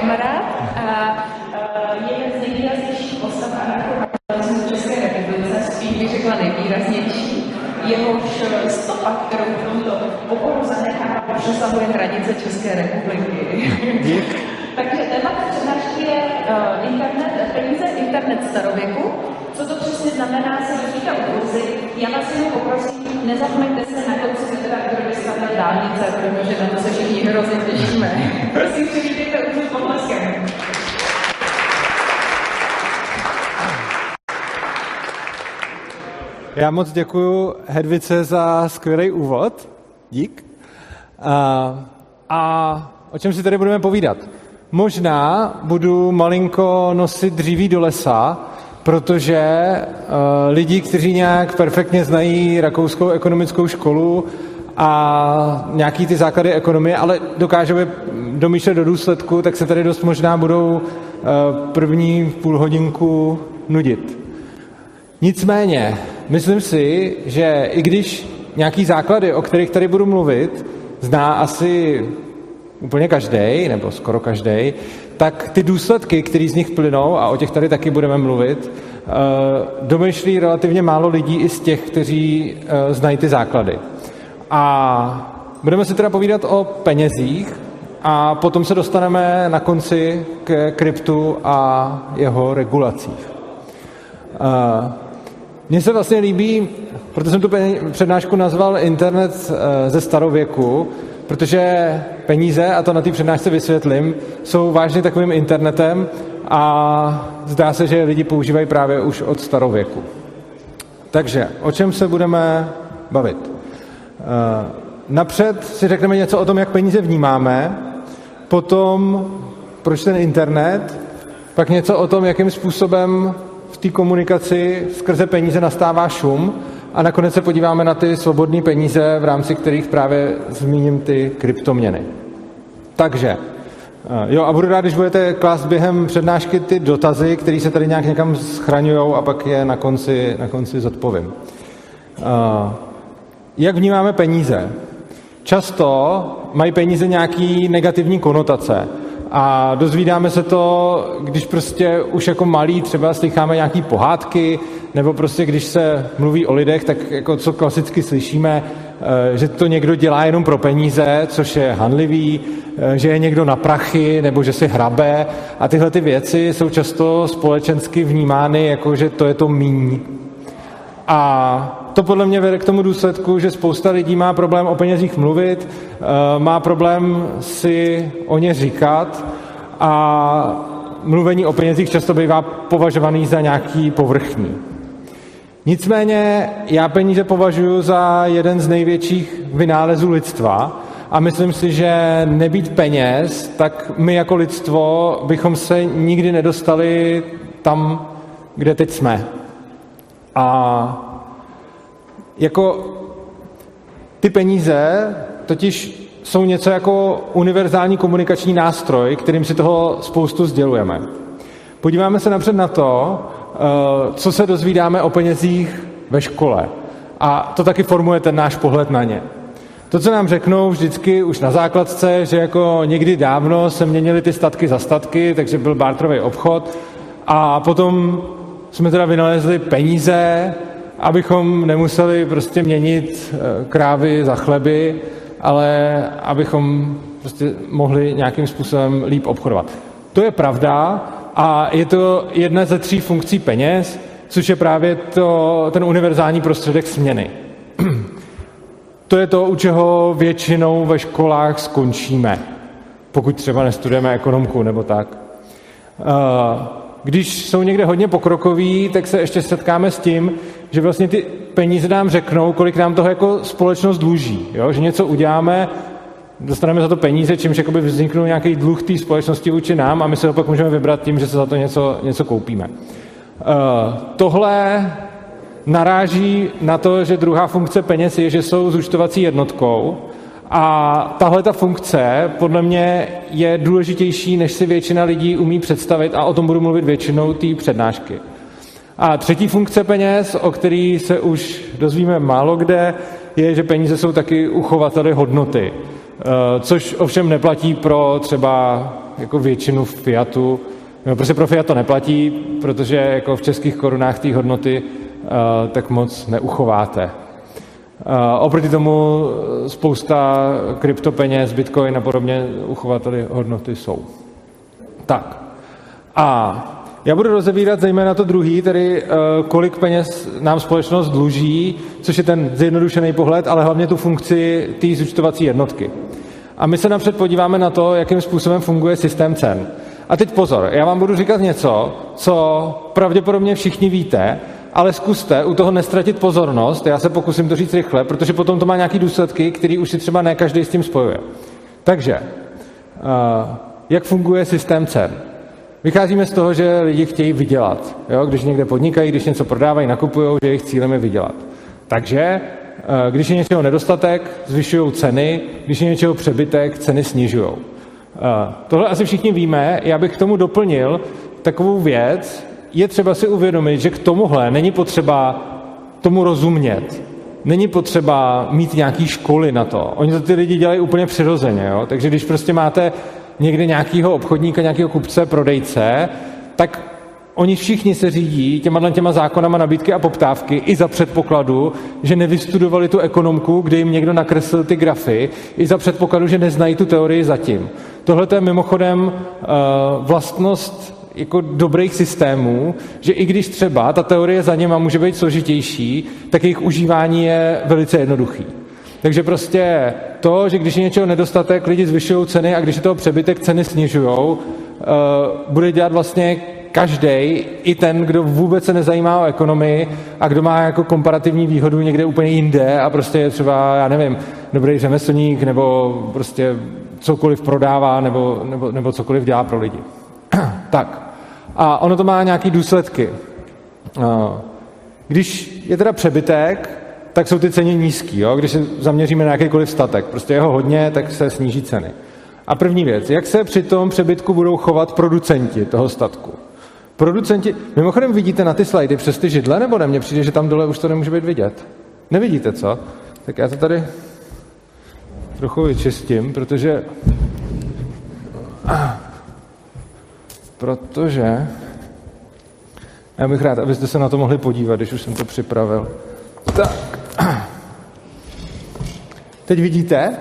kamarád a jeden z nejvýraznějších postav anarchokapitalismu v České republice, spíš bych řekla nejvýraznější, jehož stopa, kterou v tomto oboru zanechává, přesahuje hranice České republiky. Takže téma přednášky je uh, internet, peníze internet starověku. Co to přesně znamená, se dotýká ulici. Já vás jenom poprosím, nezapomeňte se na konci teda, kdo by stavil dálnice, protože na to se všichni hrozně těšíme. Prosím, přivítejte už potleskem. Já moc děkuji Hedvice za skvělý úvod. Dík. A, a o čem si tady budeme povídat? Možná budu malinko nosit dříví do lesa, protože uh, lidi, kteří nějak perfektně znají rakouskou ekonomickou školu a nějaký ty základy ekonomie, ale dokážou je domýšlet do důsledku, tak se tady dost možná budou uh, první půl hodinku nudit. Nicméně, myslím si, že i když nějaký základy, o kterých tady budu mluvit, zná asi úplně každý, nebo skoro každý, tak ty důsledky, které z nich plynou, a o těch tady taky budeme mluvit, eh, domýšlí relativně málo lidí i z těch, kteří eh, znají ty základy. A budeme si teda povídat o penězích a potom se dostaneme na konci k kryptu a jeho regulacích. Eh, mně se vlastně líbí, proto jsem tu přednášku nazval Internet ze starověku, protože peníze, a to na té přednášce vysvětlím, jsou vážně takovým internetem a zdá se, že lidi používají právě už od starověku. Takže o čem se budeme bavit? Eh, napřed si řekneme něco o tom, jak peníze vnímáme, potom proč ten internet, pak něco o tom, jakým způsobem v té komunikaci skrze peníze nastává šum a nakonec se podíváme na ty svobodné peníze, v rámci kterých právě zmíním ty kryptoměny. Takže, eh, jo, a budu rád, když budete klást během přednášky ty dotazy, které se tady nějak někam schraňují a pak je na konci, na konci zodpovím. Eh, jak vnímáme peníze? Často mají peníze nějaký negativní konotace. A dozvídáme se to, když prostě už jako malí třeba slycháme nějaký pohádky, nebo prostě když se mluví o lidech, tak jako co klasicky slyšíme, eh, že to někdo dělá jenom pro peníze, což je hanlivý, eh, že je někdo na prachy, nebo že si hrabe. A tyhle ty věci jsou často společensky vnímány jako, že to je to míň. A to podle mě vede k tomu důsledku, že spousta lidí má problém o penězích mluvit, eh, má problém si o ně říkat a mluvení o penězích často bývá považovaný za nějaký povrchní. Nicméně já peníze považuji za jeden z největších vynálezů lidstva a myslím si, že nebýt peněz, tak my jako lidstvo bychom se nikdy nedostali tam, kde teď jsme. A jako ty peníze totiž jsou něco jako univerzální komunikační nástroj, kterým si toho spoustu sdělujeme. Podíváme se napřed na to, co se dozvídáme o penězích ve škole. A to taky formuje ten náš pohled na ně. To, co nám řeknou vždycky už na základce, že jako někdy dávno se měnily ty statky za statky, takže byl bartrový obchod a potom jsme teda vynalezli peníze abychom nemuseli prostě měnit eh, krávy za chleby, ale abychom prostě mohli nějakým způsobem líp obchodovat. To je pravda a je to jedna ze tří funkcí peněz, což je právě to, ten univerzální prostředek směny. To je to, u čeho většinou ve školách skončíme, pokud třeba nestudujeme ekonomku nebo tak. Když jsou někde hodně pokrokoví, tak se ještě setkáme s tím, že vlastně ty peníze nám řeknou, kolik nám toho jako společnost dluží. Jo? Že něco uděláme, dostaneme za to peníze, čímž jakoby vzniknou nějaký dluh té společnosti vůči nám a my se ho pak můžeme vybrat tím, že se za to něco, něco koupíme. Uh, tohle naráží na to, že druhá funkce peněz je, že jsou zúčtovací jednotkou a tahle ta funkce podle mě je důležitější, než si většina lidí umí představit a o tom budu mluvit většinou té přednášky. A třetí funkce peněz, o který se už dozvíme málo kde, je, že peníze jsou taky uchovateli hodnoty. Eh, což ovšem neplatí pro třeba jako většinu Fiatu, no prostě pro Fiat to neplatí, protože jako v českých korunách té hodnoty uh, tak moc neuchováte. Oproti tomu spousta kryptopeněz, bitcoin a podobně uchovateli hodnoty jsou. Tak. A já budu rozevírat zejména to druhý, tedy uh, kolik peněz nám společnost dluží, což je ten zjednodušený pohled, ale hlavně tu funkci té zúčtovací jednotky. A my se napřed podíváme na to, jakým způsobem funguje systém cen. A teď pozor, já vám budu říkat něco, co pravděpodobně všichni víte, ale zkuste u toho nestratit pozornost, já se pokusím to říct rychle, protože potom to má nějaké důsledky, které už si třeba ne každý s tím spojuje. Takže, uh, jak funguje systém cen? Vycházíme z toho, že lidi chtějí vydělat. Jo? Když někde podnikají, když něco prodávají, nakupují, že jejich cílem je vydělat. Takže eh, když je něčeho nedostatek, zvyšují ceny, když je něčeho přebytek, ceny snižují. Eh, tohle asi všichni víme. Já bych k tomu doplnil takovou věc. Je třeba si uvědomit, že k tomuhle není potřeba tomu rozumět. Není potřeba mít nějaký školy na to. Oni to ty lidi dělají úplně přirozeně. Jo? Takže když prostě máte někde nějakého obchodníka, nějakého kupce, prodejce, tak oni všichni se řídí těma těma zákonama nabídky a poptávky i za předpokladu, že nevystudovali tu ekonomku, kde jim někdo nakreslil ty grafy, i za předpokladu, že neznají tu teorii zatím. Tohle je mimochodem uh, vlastnost jako dobrých systémů, že i když třeba ta teorie za něma může být složitější, tak jejich užívání je velice jednoduchý. Takže prostě to, že když je něčeho nedostatek, lidi zvyšují ceny a když je toho přebytek, ceny snižují, uh, bude dělat vlastně každý, i ten, kdo vůbec se nezajímá o ekonomii a kdo má jako komparativní výhodu někde úplně jinde a prostě je třeba, já nevím, dobrý řemeslník nebo prostě cokoliv prodává nebo, nebo, nebo cokoliv dělá pro lidi. tak. A ono to má nějaké důsledky. Uh, když je teda přebytek, tak jsou ty ceny nízký. Jo? Když se zaměříme na jakýkoliv statek, prostě jeho hodně, tak se sníží ceny. A první věc, jak se při tom přebytku budou chovat producenti toho statku? Producenti, mimochodem vidíte na ty slajdy přes ty židle, nebo ne? Mně přijde, že tam dole už to nemůže být vidět. Nevidíte, co? Tak já to tady trochu vyčistím, protože protože já bych rád, abyste se na to mohli podívat, když už jsem to připravil. Tak. Teď vidíte?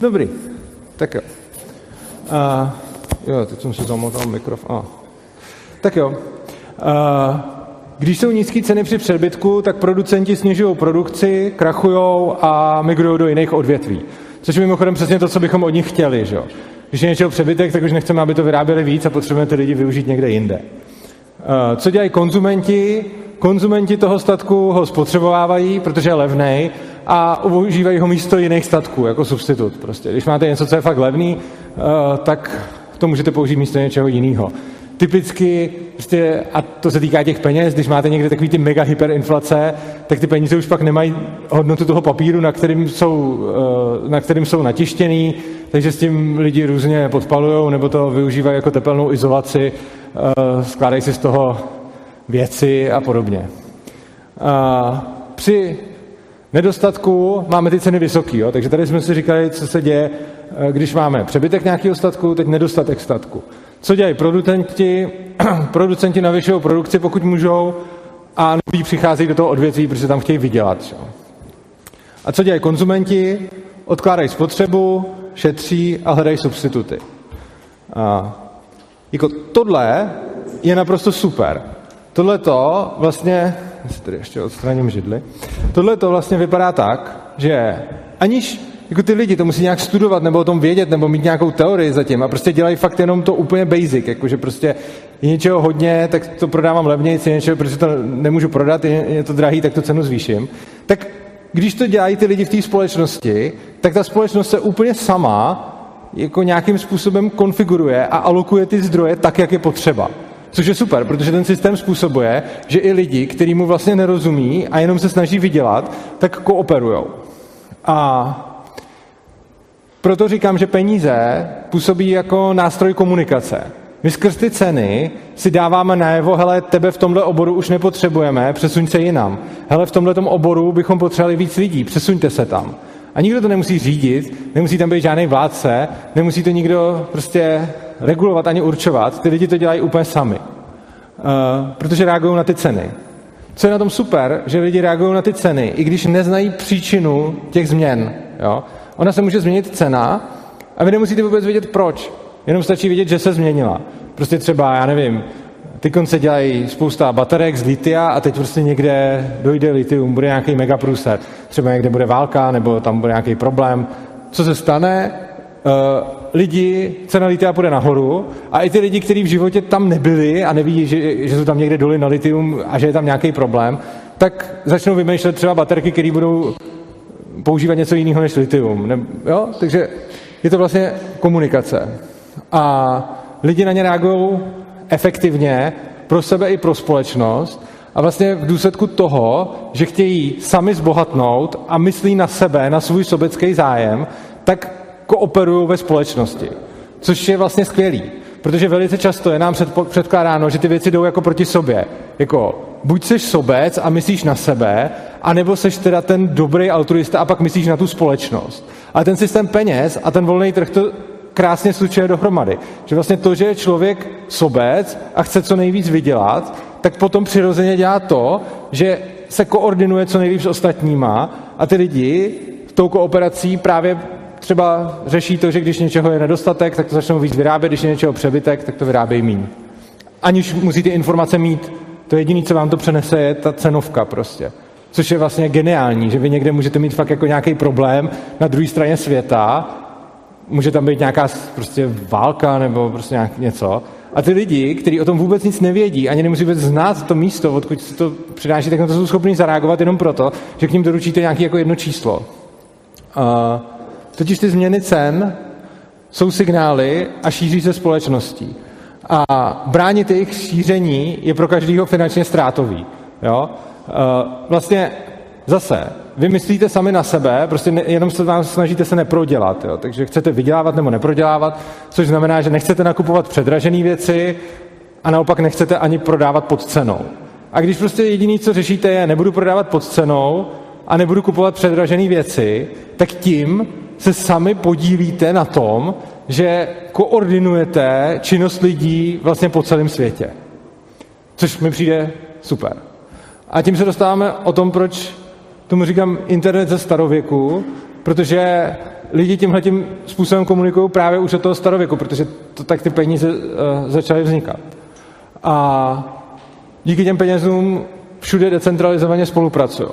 Dobrý. Tak jo. Uh, jo, teď jsem si zamotal mikrofon. Ah. Tak jo. Uh, když jsou nízké ceny při přebytku, tak producenti snižují produkci, krachují a migrují do jiných odvětví. Což je mimochodem přesně to, co bychom od nich chtěli. Že? Když je něčeho přebytek, tak už nechceme, aby to vyráběli víc a potřebujeme ty lidi využít někde jinde. Uh, co dělají konzumenti? Konzumenti toho statku ho spotřebovávají, protože je levný a užívají ho místo jiných statků jako substitut. Prostě. Když máte něco, co je fakt levný, uh, tak to můžete použít místo něčeho jiného. Typicky, prostě, a to se týká těch peněz, když máte někde takový ty mega hyperinflace, tak ty peníze už pak nemají hodnotu toho papíru, na kterým jsou, uh, na kterým jsou natištěný, takže s tím lidi různě podpalují nebo to využívají jako tepelnou izolaci, uh, skládají si z toho věci a podobně. A při nedostatku máme ty ceny vysoké, takže tady jsme si říkali, co se děje, eh, když máme přebytek nějakého statku, teď nedostatek statku. Co dělají producenti? producenti navyšují produkci, pokud můžou, a noví přicházejí do toho odvětví, protože tam chtějí vydělat. Čo? A co dělají konzumenti? Odkládají spotřebu, šetří a hledají substituty. A jako tohle je naprosto super. Tohle to vlastně, tady ještě odstraním židly, tohle to vlastně vypadá tak, že aniž jako ty lidi to musí nějak studovat nebo o tom vědět nebo mít nějakou teorii zatím a prostě dělají fakt jenom to úplně basic, jakože prostě je něčeho hodně, tak to prodávám levněji, je něčeho, protože to nemůžu prodat, je, to drahý, tak tu cenu zvýším. Tak když to dělají ty lidi v té společnosti, tak ta společnost se úplně sama jako nějakým způsobem konfiguruje a alokuje ty zdroje tak, jak je potřeba. Což je super, protože ten systém způsobuje, že i lidi, kteří mu vlastně nerozumí a jenom se snaží vydělat, tak kooperujou. A proto říkám, že peníze působí jako nástroj komunikace. My skrz ty ceny si dáváme najevo, hele, tebe v tomhle oboru už nepotřebujeme, přesuň se jinam. Hele, v tomhle oboru bychom potřebovali víc lidí, přesuňte se tam. A nikdo to nemusí řídit, nemusí tam být žádný vládce, nemusí to nikdo prostě regulovat ani určovat. Ty lidi to dělají úplně sami. Uh, protože reagují na ty ceny. Co je na tom super, že lidi reagují na ty ceny, i když neznají příčinu těch změn. Jo? Ona se může změnit cena a vy nemusíte vůbec vědět proč. Jenom stačí vidět, že se změnila. Prostě třeba, já nevím, ty konce dělají spousta baterek z litia a teď prostě někde dojde litium, bude nějaký megaprůser. Třeba někde bude válka nebo tam bude nějaký problém. Co se stane? Uh, lidi, cena litia půjde nahoru a i ty lidi, kteří v životě tam nebyli a neví, že, že jsou tam někde doly na litium a že je tam nějaký problém, tak začnou vymýšlet třeba baterky, které budou používat něco jiného než litium. Ne, jo? Takže je to vlastně komunikace. A lidi na ně reagují efektivně pro sebe i pro společnost a vlastně v důsledku toho, že chtějí sami zbohatnout a myslí na sebe, na svůj sobecký zájem, tak kooperují ve společnosti. Což je vlastně skvělý, protože velice často je nám předkládáno, že ty věci jdou jako proti sobě. Jako buď seš sobec a myslíš na sebe, anebo seš teda ten dobrý altruista a pak myslíš na tu společnost. A ten systém peněz a ten volný trh to krásně slučuje dohromady. Že vlastně to, že je člověk sobec a chce co nejvíc vydělat, tak potom přirozeně dělá to, že se koordinuje co nejvíc s ostatníma a ty lidi tou kooperací právě třeba řeší to, že když něčeho je nedostatek, tak to začnou víc vyrábět, když je něčeho přebytek, tak to vyrábějí méně. Aniž musí ty informace mít. To jediné, co vám to přenese, je ta cenovka prostě. Což je vlastně geniální, že vy někde můžete mít fakt jako nějaký problém na druhé straně světa může tam být nějaká prostě válka nebo prostě nějak něco. A ty lidi, kteří o tom vůbec nic nevědí, ani nemusí vůbec znát to místo, odkud se to přináší, tak na to jsou schopni zareagovat jenom proto, že k ním doručíte nějaké jako jedno číslo. Uh, totiž ty změny cen jsou signály a šíří se společností. A bránit jejich šíření je pro každého finančně ztrátový. Jo? Uh, vlastně zase, vy myslíte sami na sebe, prostě jenom se vám snažíte se neprodělat. Jo? Takže chcete vydělávat nebo neprodělávat, což znamená, že nechcete nakupovat předražené věci a naopak nechcete ani prodávat pod cenou. A když prostě jediný, co řešíte, je nebudu prodávat pod cenou a nebudu kupovat předražené věci, tak tím se sami podílíte na tom, že koordinujete činnost lidí vlastně po celém světě. Což mi přijde super. A tím se dostáváme o tom, proč tomu říkám internet ze starověku, protože lidi tímhle tím způsobem komunikují právě už od toho starověku, protože to tak ty peníze uh, začaly vznikat. A díky těm penězům všude decentralizovaně spolupracují.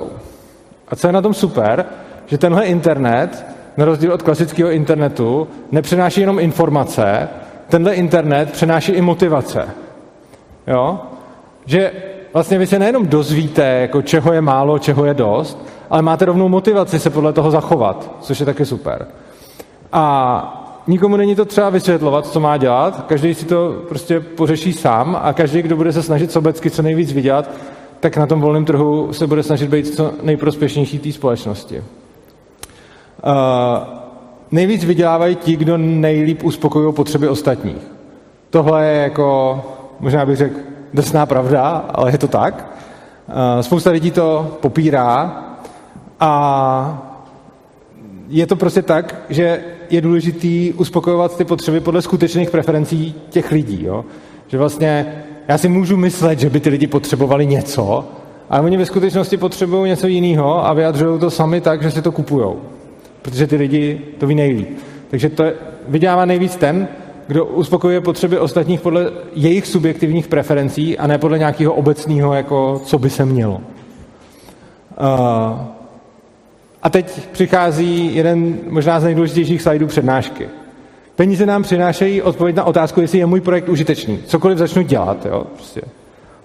A co je na tom super, že tenhle internet, na rozdíl od klasického internetu, nepřenáší jenom informace, tenhle internet přenáší i motivace. Jo? Že vlastně vy se nejenom dozvíte, jako čeho je málo, čeho je dost, ale máte rovnou motivaci se podle toho zachovat, což je taky super. A nikomu není to třeba vysvětlovat, co má dělat, každý si to prostě pořeší sám a každý, kdo bude se snažit sobecky co nejvíc vydělat, tak na tom volném trhu se bude snažit být co nejprospěšnější té společnosti. Uh, nejvíc vydělávají ti, kdo nejlíp uspokojují potřeby ostatních. Tohle je jako, možná bych řekl, drsná pravda, ale je to tak. Uh, spousta lidí to popírá a je to prostě tak, že je důležitý uspokojovat ty potřeby podle skutečných preferencí těch lidí. Jo? Že vlastně já si můžu myslet, že by ty lidi potřebovali něco, ale oni ve skutečnosti potřebují něco jiného a vyjadřují to sami tak, že si to kupují. Protože ty lidi to ví nejlíp. Takže to vydělává nejvíc ten, kdo uspokojuje potřeby ostatních podle jejich subjektivních preferencí a ne podle nějakého obecného, jako co by se mělo. Uh, a teď přichází jeden možná z nejdůležitějších slajdů přednášky. Peníze nám přinášejí odpověď na otázku, jestli je můj projekt užitečný. Cokoliv začnu dělat. Jo? Prostě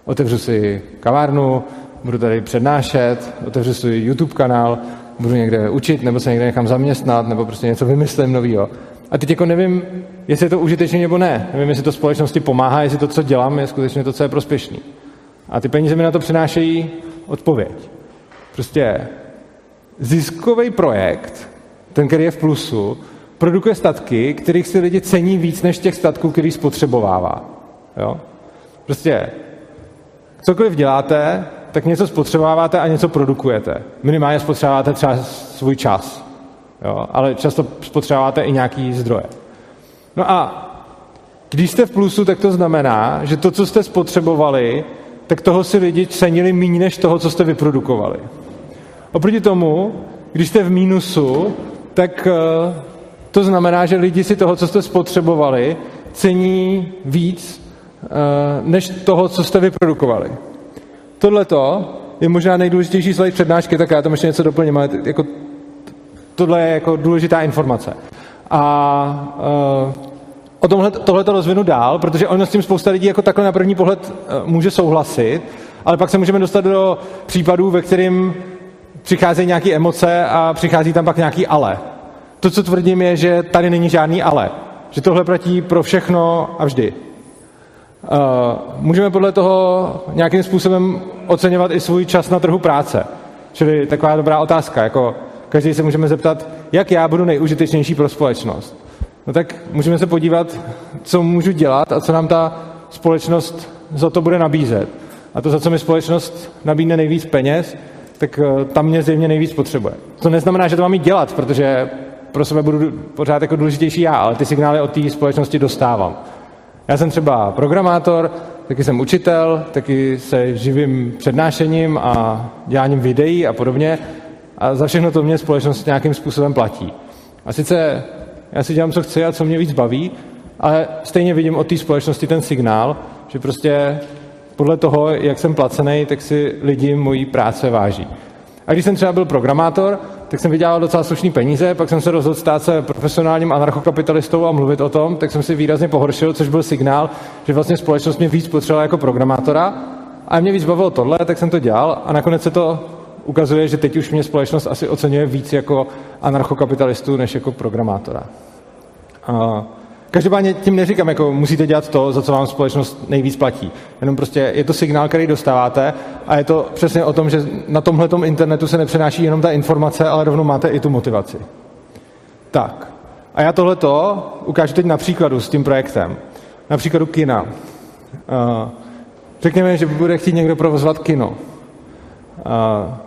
otevřu si kavárnu, budu tady přednášet, otevřu si YouTube kanál, budu někde učit, nebo se někde někam zaměstnat, nebo prostě něco vymyslím novýho. A teď jako nevím, jestli je to užitečné nebo ne. Nevím, jestli to společnosti pomáhá, jestli to, co dělám, je skutečně to, co je prospěšný. A ty peníze mi na to přinášejí odpověď. Prostě ziskový projekt, ten, který je v plusu, produkuje statky, kterých si lidi cení víc než těch statků, který spotřebovává. Jo? Prostě cokoliv děláte, tak něco spotřebováváte a něco produkujete. Minimálně spotřebováváte třeba svůj čas. jo? ale často spotřebováte i nějaký zdroje. No a když jste v plusu, tak to znamená, že to, co jste spotřebovali, tak toho si lidi cenili méně než toho, co jste vyprodukovali. Oproti tomu, když jste v mínusu, tak eh, to znamená, že lidi si toho, co jste spotřebovali, cení víc eh, než toho, co jste vyprodukovali. Tohle je možná nejdůležitější slide přednášky, tak já tam ještě něco doplním, ale jako, tohle je jako důležitá informace. A uh, o tomhle, tohle to rozvinu dál, protože ono s tím spousta lidí jako takhle na první pohled uh, může souhlasit, ale pak se můžeme dostat do případů, ve kterým přicházejí nějaké emoce a přichází tam pak nějaký ale. To, co tvrdím, je, že tady není žádný ale. Že tohle platí pro všechno a vždy. Uh, můžeme podle toho nějakým způsobem oceňovat i svůj čas na trhu práce. Čili taková dobrá otázka, jako každý se můžeme zeptat, jak já budu nejužitečnější pro společnost. No tak můžeme se podívat, co můžu dělat a co nám ta společnost za to bude nabízet. A to, za co mi společnost nabídne nejvíc peněz, tak eh, tam mě zjevně nejvíc potřebuje. To neznamená, že to mám jít dělat, protože pro sebe budu pořád jako důležitější já, ale ty signály od té společnosti dostávám. Já jsem třeba programátor, taky jsem učitel, taky se živím přednášením a děláním videí a podobně. A za všechno to mě společnost nějakým způsobem platí. A sice já si dělám, co chci a co mě víc baví, ale stejně vidím od té společnosti ten signál, že prostě podle toho, jak jsem placený, tak si lidi mojí práce váží. A když jsem třeba byl programátor, tak jsem vydělal docela slušný peníze, pak jsem se rozhodl stát se profesionálním anarchokapitalistou a mluvit o tom, tak jsem si výrazně pohoršil, což byl signál, že vlastně společnost mě víc potřebovala jako programátora a mě víc bavilo tohle, tak jsem to dělal a nakonec se to ukazuje, že teď už mě společnost asi oceňuje víc jako anarchokapitalistu, než jako programátora. A Každopádně tím neříkám, jako musíte dělat to, za co vám společnost nejvíc platí. Jenom prostě je to signál, který dostáváte a je to přesně o tom, že na tomhle internetu se nepřenáší jenom ta informace, ale rovnou máte i tu motivaci. Tak. A já tohleto ukážu teď na příkladu s tím projektem. Na příkladu kina. Řekněme, že bude chtít někdo provozovat kino.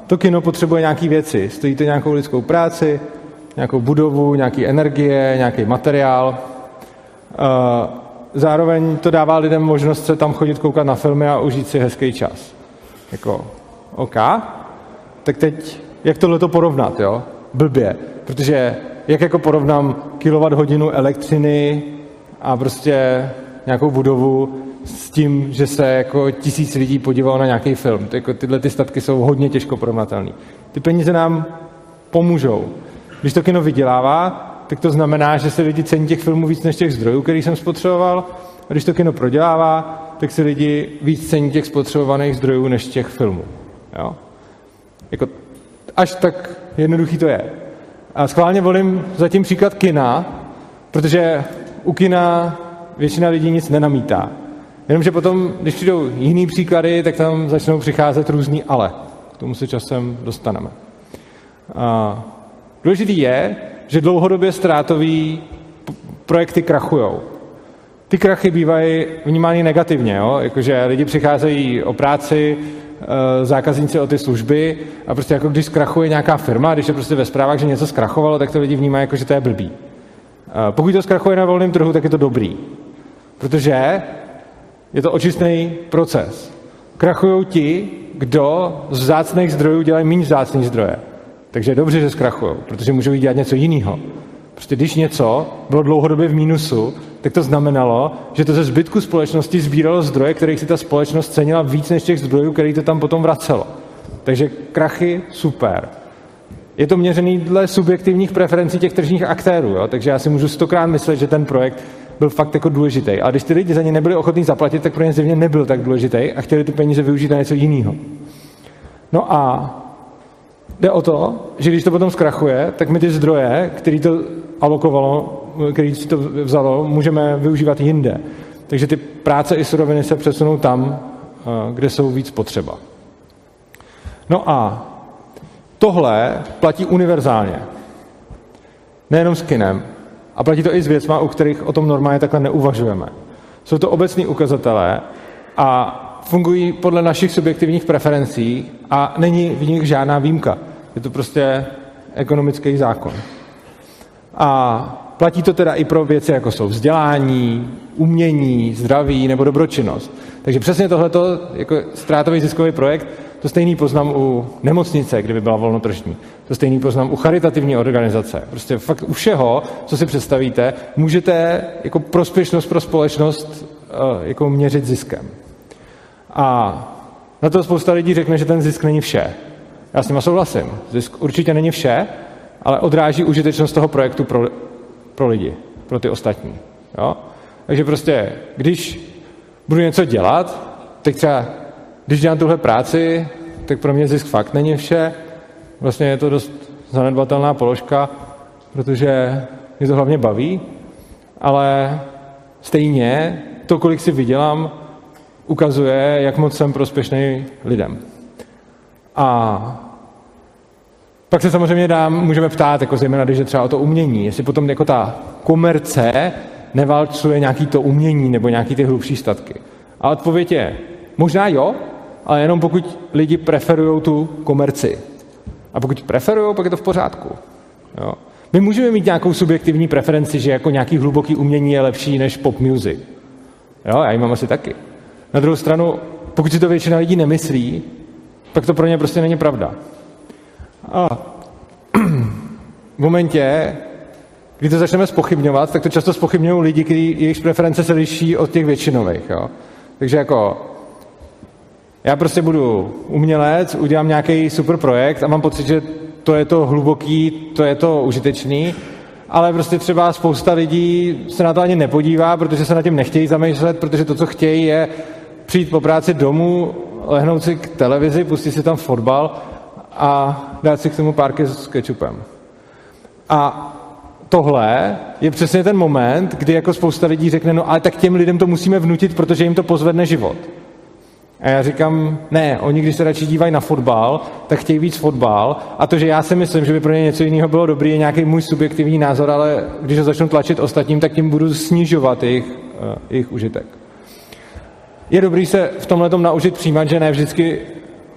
To kino potřebuje nějaké věci. Stojí to nějakou lidskou práci, nějakou budovu, nějaký energie, nějaký materiál, zároveň to dává lidem možnost se tam chodit koukat na filmy a užít si hezký čas. Jako, OK, tak teď, jak tohle to porovnat, jo? Blbě, protože jak jako porovnám kilovat hodinu elektřiny a prostě nějakou budovu s tím, že se jako tisíc lidí podívalo na nějaký film. To jako tyhle ty statky jsou hodně těžko porovnatelné. Ty peníze nám pomůžou. Když to kino vydělává, tak to znamená, že se lidi cení těch filmů víc než těch zdrojů, který jsem spotřeboval. A když to kino prodělává, tak se lidi víc cení těch spotřebovaných zdrojů než těch filmů. Jo? Jako, až tak jednoduchý to je. A schválně volím zatím příklad kina, protože u kina většina lidí nic nenamítá. Jenomže potom, když přijdou jiný příklady, tak tam začnou přicházet různý ale. K tomu se časem dostaneme. A důležitý je, že dlouhodobě ztrátový projekty krachují. Ty krachy bývají vnímány negativně, jo? jakože lidi přicházejí o práci, e, zákazníci o ty služby a prostě jako když zkrachuje nějaká firma, když je prostě ve zprávách, že něco zkrachovalo, tak to lidi vnímají jako, že to je blbý. E, pokud to zkrachuje na volném trhu, tak je to dobrý. Protože je to očistný proces. Krachují ti, kdo z vzácných zdrojů dělají méně vzácných zdroje. Takže je dobře, že zkrachují, protože můžou dělat něco jiného. Prostě když něco bylo dlouhodobě v mínusu, tak to znamenalo, že to ze zbytku společnosti sbíralo zdroje, kterých si ta společnost cenila víc než těch zdrojů, který to tam potom vracelo. Takže krachy, super. Je to měřený dle subjektivních preferencí těch tržních aktérů, jo? takže já si můžu stokrát myslet, že ten projekt byl fakt jako důležitý. A když ty lidi za ně nebyli ochotní zaplatit, tak pro ně zjevně nebyl tak důležitý a chtěli ty peníze využít na něco jiného. No a Jde o to, že když to potom zkrachuje, tak my ty zdroje, který to alokovalo, který si to vzalo, můžeme využívat jinde. Takže ty práce i suroviny se přesunou tam, eh, kde jsou víc potřeba. No a tohle platí univerzálně. Nejenom s kinem. A platí to i s věcma, u kterých o tom normálně takhle neuvažujeme. Jsou to obecní ukazatele a fungují podle našich subjektivních preferencí a není v nich žádná výjimka. Je to prostě ekonomický zákon. A platí to teda i pro věci, jako jsou vzdělání, umění, zdraví nebo dobročinnost. Takže přesně tohleto, jako ztrátový ziskový projekt, to stejný poznám u nemocnice, kdyby byla volnotržní. To stejný poznám u charitativní organizace. Prostě fakt u všeho, co si představíte, můžete jako prospěšnost pro společnost eh, jako měřit ziskem. A na to spousta lidí řekne, že ten zisk není vše. Já s nima souhlasím. Zisk určitě není vše, ale odráží užitečnost toho projektu pro, pro lidi, pro ty ostatní. Jo? Takže prostě, když budu něco dělat, tak třeba, když dělám tuhle práci, tak pro mě zisk fakt není vše. Vlastně je to dost zanedbatelná položka, protože mě to hlavně baví, ale stejně to, kolik si vydělám, ukazuje, jak moc jsem prospěšný lidem. A pak se samozřejmě dám, můžeme ptát, jako zejména, když je třeba o to umění, jestli potom jako ta komerce nevalcuje nějaký to umění nebo nějaký ty hlubší statky. A odpověď je, možná jo, ale jenom pokud lidi preferují tu komerci. A pokud preferují, pak je to v pořádku. Jo. My můžeme mít nějakou subjektivní preferenci, že jako nějaký hluboký umění je lepší než pop music. Jo, já ji mám asi taky. Na druhou stranu, pokud si to většina lidí nemyslí, tak to pro ně prostě není pravda. A v momentě, kdy to začneme spochybňovat, tak to často spochybňují lidi, kteří jejich preference se liší od těch většinových. Jo? Takže jako já prostě budu umělec, udělám nějaký super projekt a mám pocit, že to je to hluboký, to je to užitečný, ale prostě třeba spousta lidí se na to ani nepodívá, protože se na tím nechtějí zamýšlet, protože to, co chtějí, je přijít po práci domů, lehnout si k televizi, pustit si tam fotbal a dát si k tomu párky s kečupem. A tohle je přesně ten moment, kdy jako spousta lidí řekne, no ale tak těm lidem to musíme vnutit, protože jim to pozvedne život. A já říkám, ne, oni když se radši dívají na fotbal, tak chtějí víc fotbal a to, že já si myslím, že by pro ně něco jiného bylo dobrý, je nějaký můj subjektivní názor, ale když ho začnu tlačit ostatním, tak tím budu snižovat jejich, uh, jejich užitek. Je dobrý se v tomhle naučit přijímat, že ne vždycky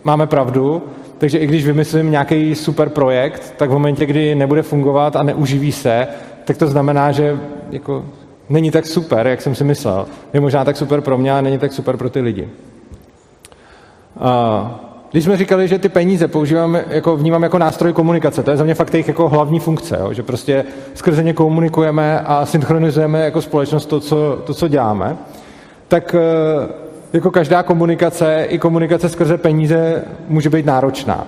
máme pravdu, takže i když vymyslím nějaký super projekt, tak v momentě, kdy nebude fungovat a neuživí se, tak to znamená, že jako není tak super, jak jsem si myslel. Je možná tak super pro mě, ale není tak super pro ty lidi. Když jsme říkali, že ty peníze používáme, jako vnímám jako nástroj komunikace, to je za mě fakt jejich jako hlavní funkce, jo? že prostě skrze ně komunikujeme a synchronizujeme jako společnost to, co, to, co děláme, tak eh, jako každá komunikace, i komunikace skrze peníze může být náročná.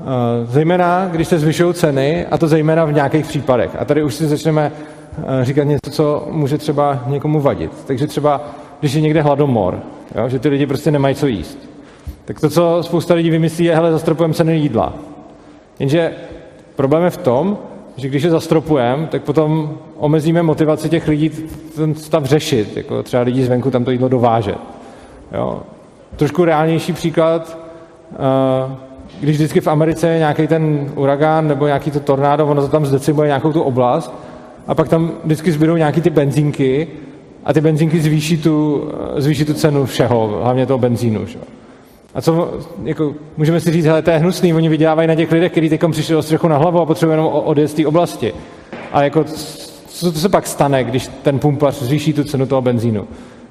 Eh, zejména, když se zvyšují ceny, a to zejména v nějakých případech. A tady už si začneme eh, říkat něco, co může třeba někomu vadit. Takže třeba, když je někde hladomor, jo, že ty lidi prostě nemají co jíst tak to, co spousta lidí vymyslí, je, hele, zastropujeme ceny jídla. Jenže problém je v tom, že když je zastropujeme, tak potom omezíme motivaci těch lidí ten stav řešit, jako třeba lidi zvenku tam to jídlo dovážet. Jo. Trošku reálnější příklad, eh, když vždycky v Americe je nějaký ten uragán nebo nějaký to tornádo, ono to tam zdecimuje nějakou tu oblast a pak tam vždycky zbydou nějaký ty benzínky a ty benzínky zvýší tu, eh, zvýší tu cenu všeho, hlavně toho benzínu. Že? A co, jako, můžeme si říct, hele, to je hnusný, oni vydělávají na těch lidech, kteří teď přišli o střechu na hlavu a potřebují jenom odjet z té oblasti. A jako, co to se pak stane, když ten pumpař zvýší tu cenu toho benzínu?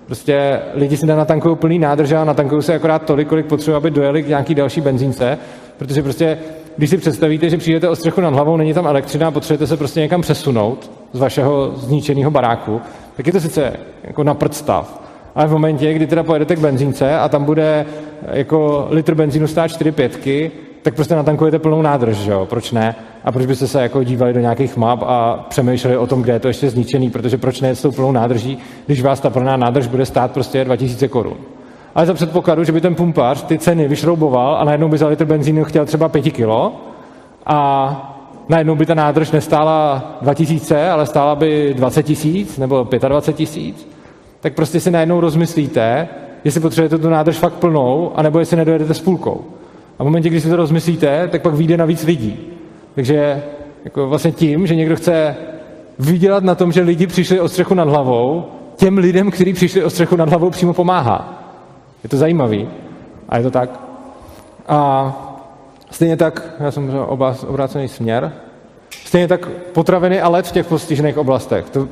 Prostě lidi si natankují plný nádrž a natankují se akorát tolik, kolik potřebují, aby dojeli k nějaký další benzínce, protože prostě, když si představíte, že přijdete o střechu nad hlavou, není tam elektřina, potřebujete se prostě někam přesunout z vašeho zničeného baráku, tak je to sice jako na prd stav, ale v momentě, kdy teda pojedete k benzínce a tam bude jako litr benzínu stát 4 pětky, tak prostě natankujete plnou nádrž, že jo? Proč ne? A proč byste se jako dívali do nějakých map a přemýšleli o tom, kde je to ještě zničený, protože proč ne s tou plnou nádrží, když vás ta plná nádrž bude stát prostě 2000 korun. Ale za předpokladu, že by ten pumpař ty ceny vyšrouboval a najednou by za litr benzínu chtěl třeba 5 kilo a najednou by ta nádrž nestála 2000, ale stála by 20 tisíc nebo 25 tisíc, tak prostě si najednou rozmyslíte, jestli potřebujete tu nádrž fakt plnou, anebo jestli nedojedete s půlkou. A v momentě, kdy si to rozmyslíte, tak pak vyjde na víc lidí. Takže jako vlastně tím, že někdo chce vydělat na tom, že lidi přišli o střechu nad hlavou, těm lidem, kteří přišli o střechu nad hlavou, přímo pomáhá. Je to zajímavý. A je to tak. A stejně tak, já jsem obrácený směr. Stejně tak potraviny a led v těch postižených oblastech. To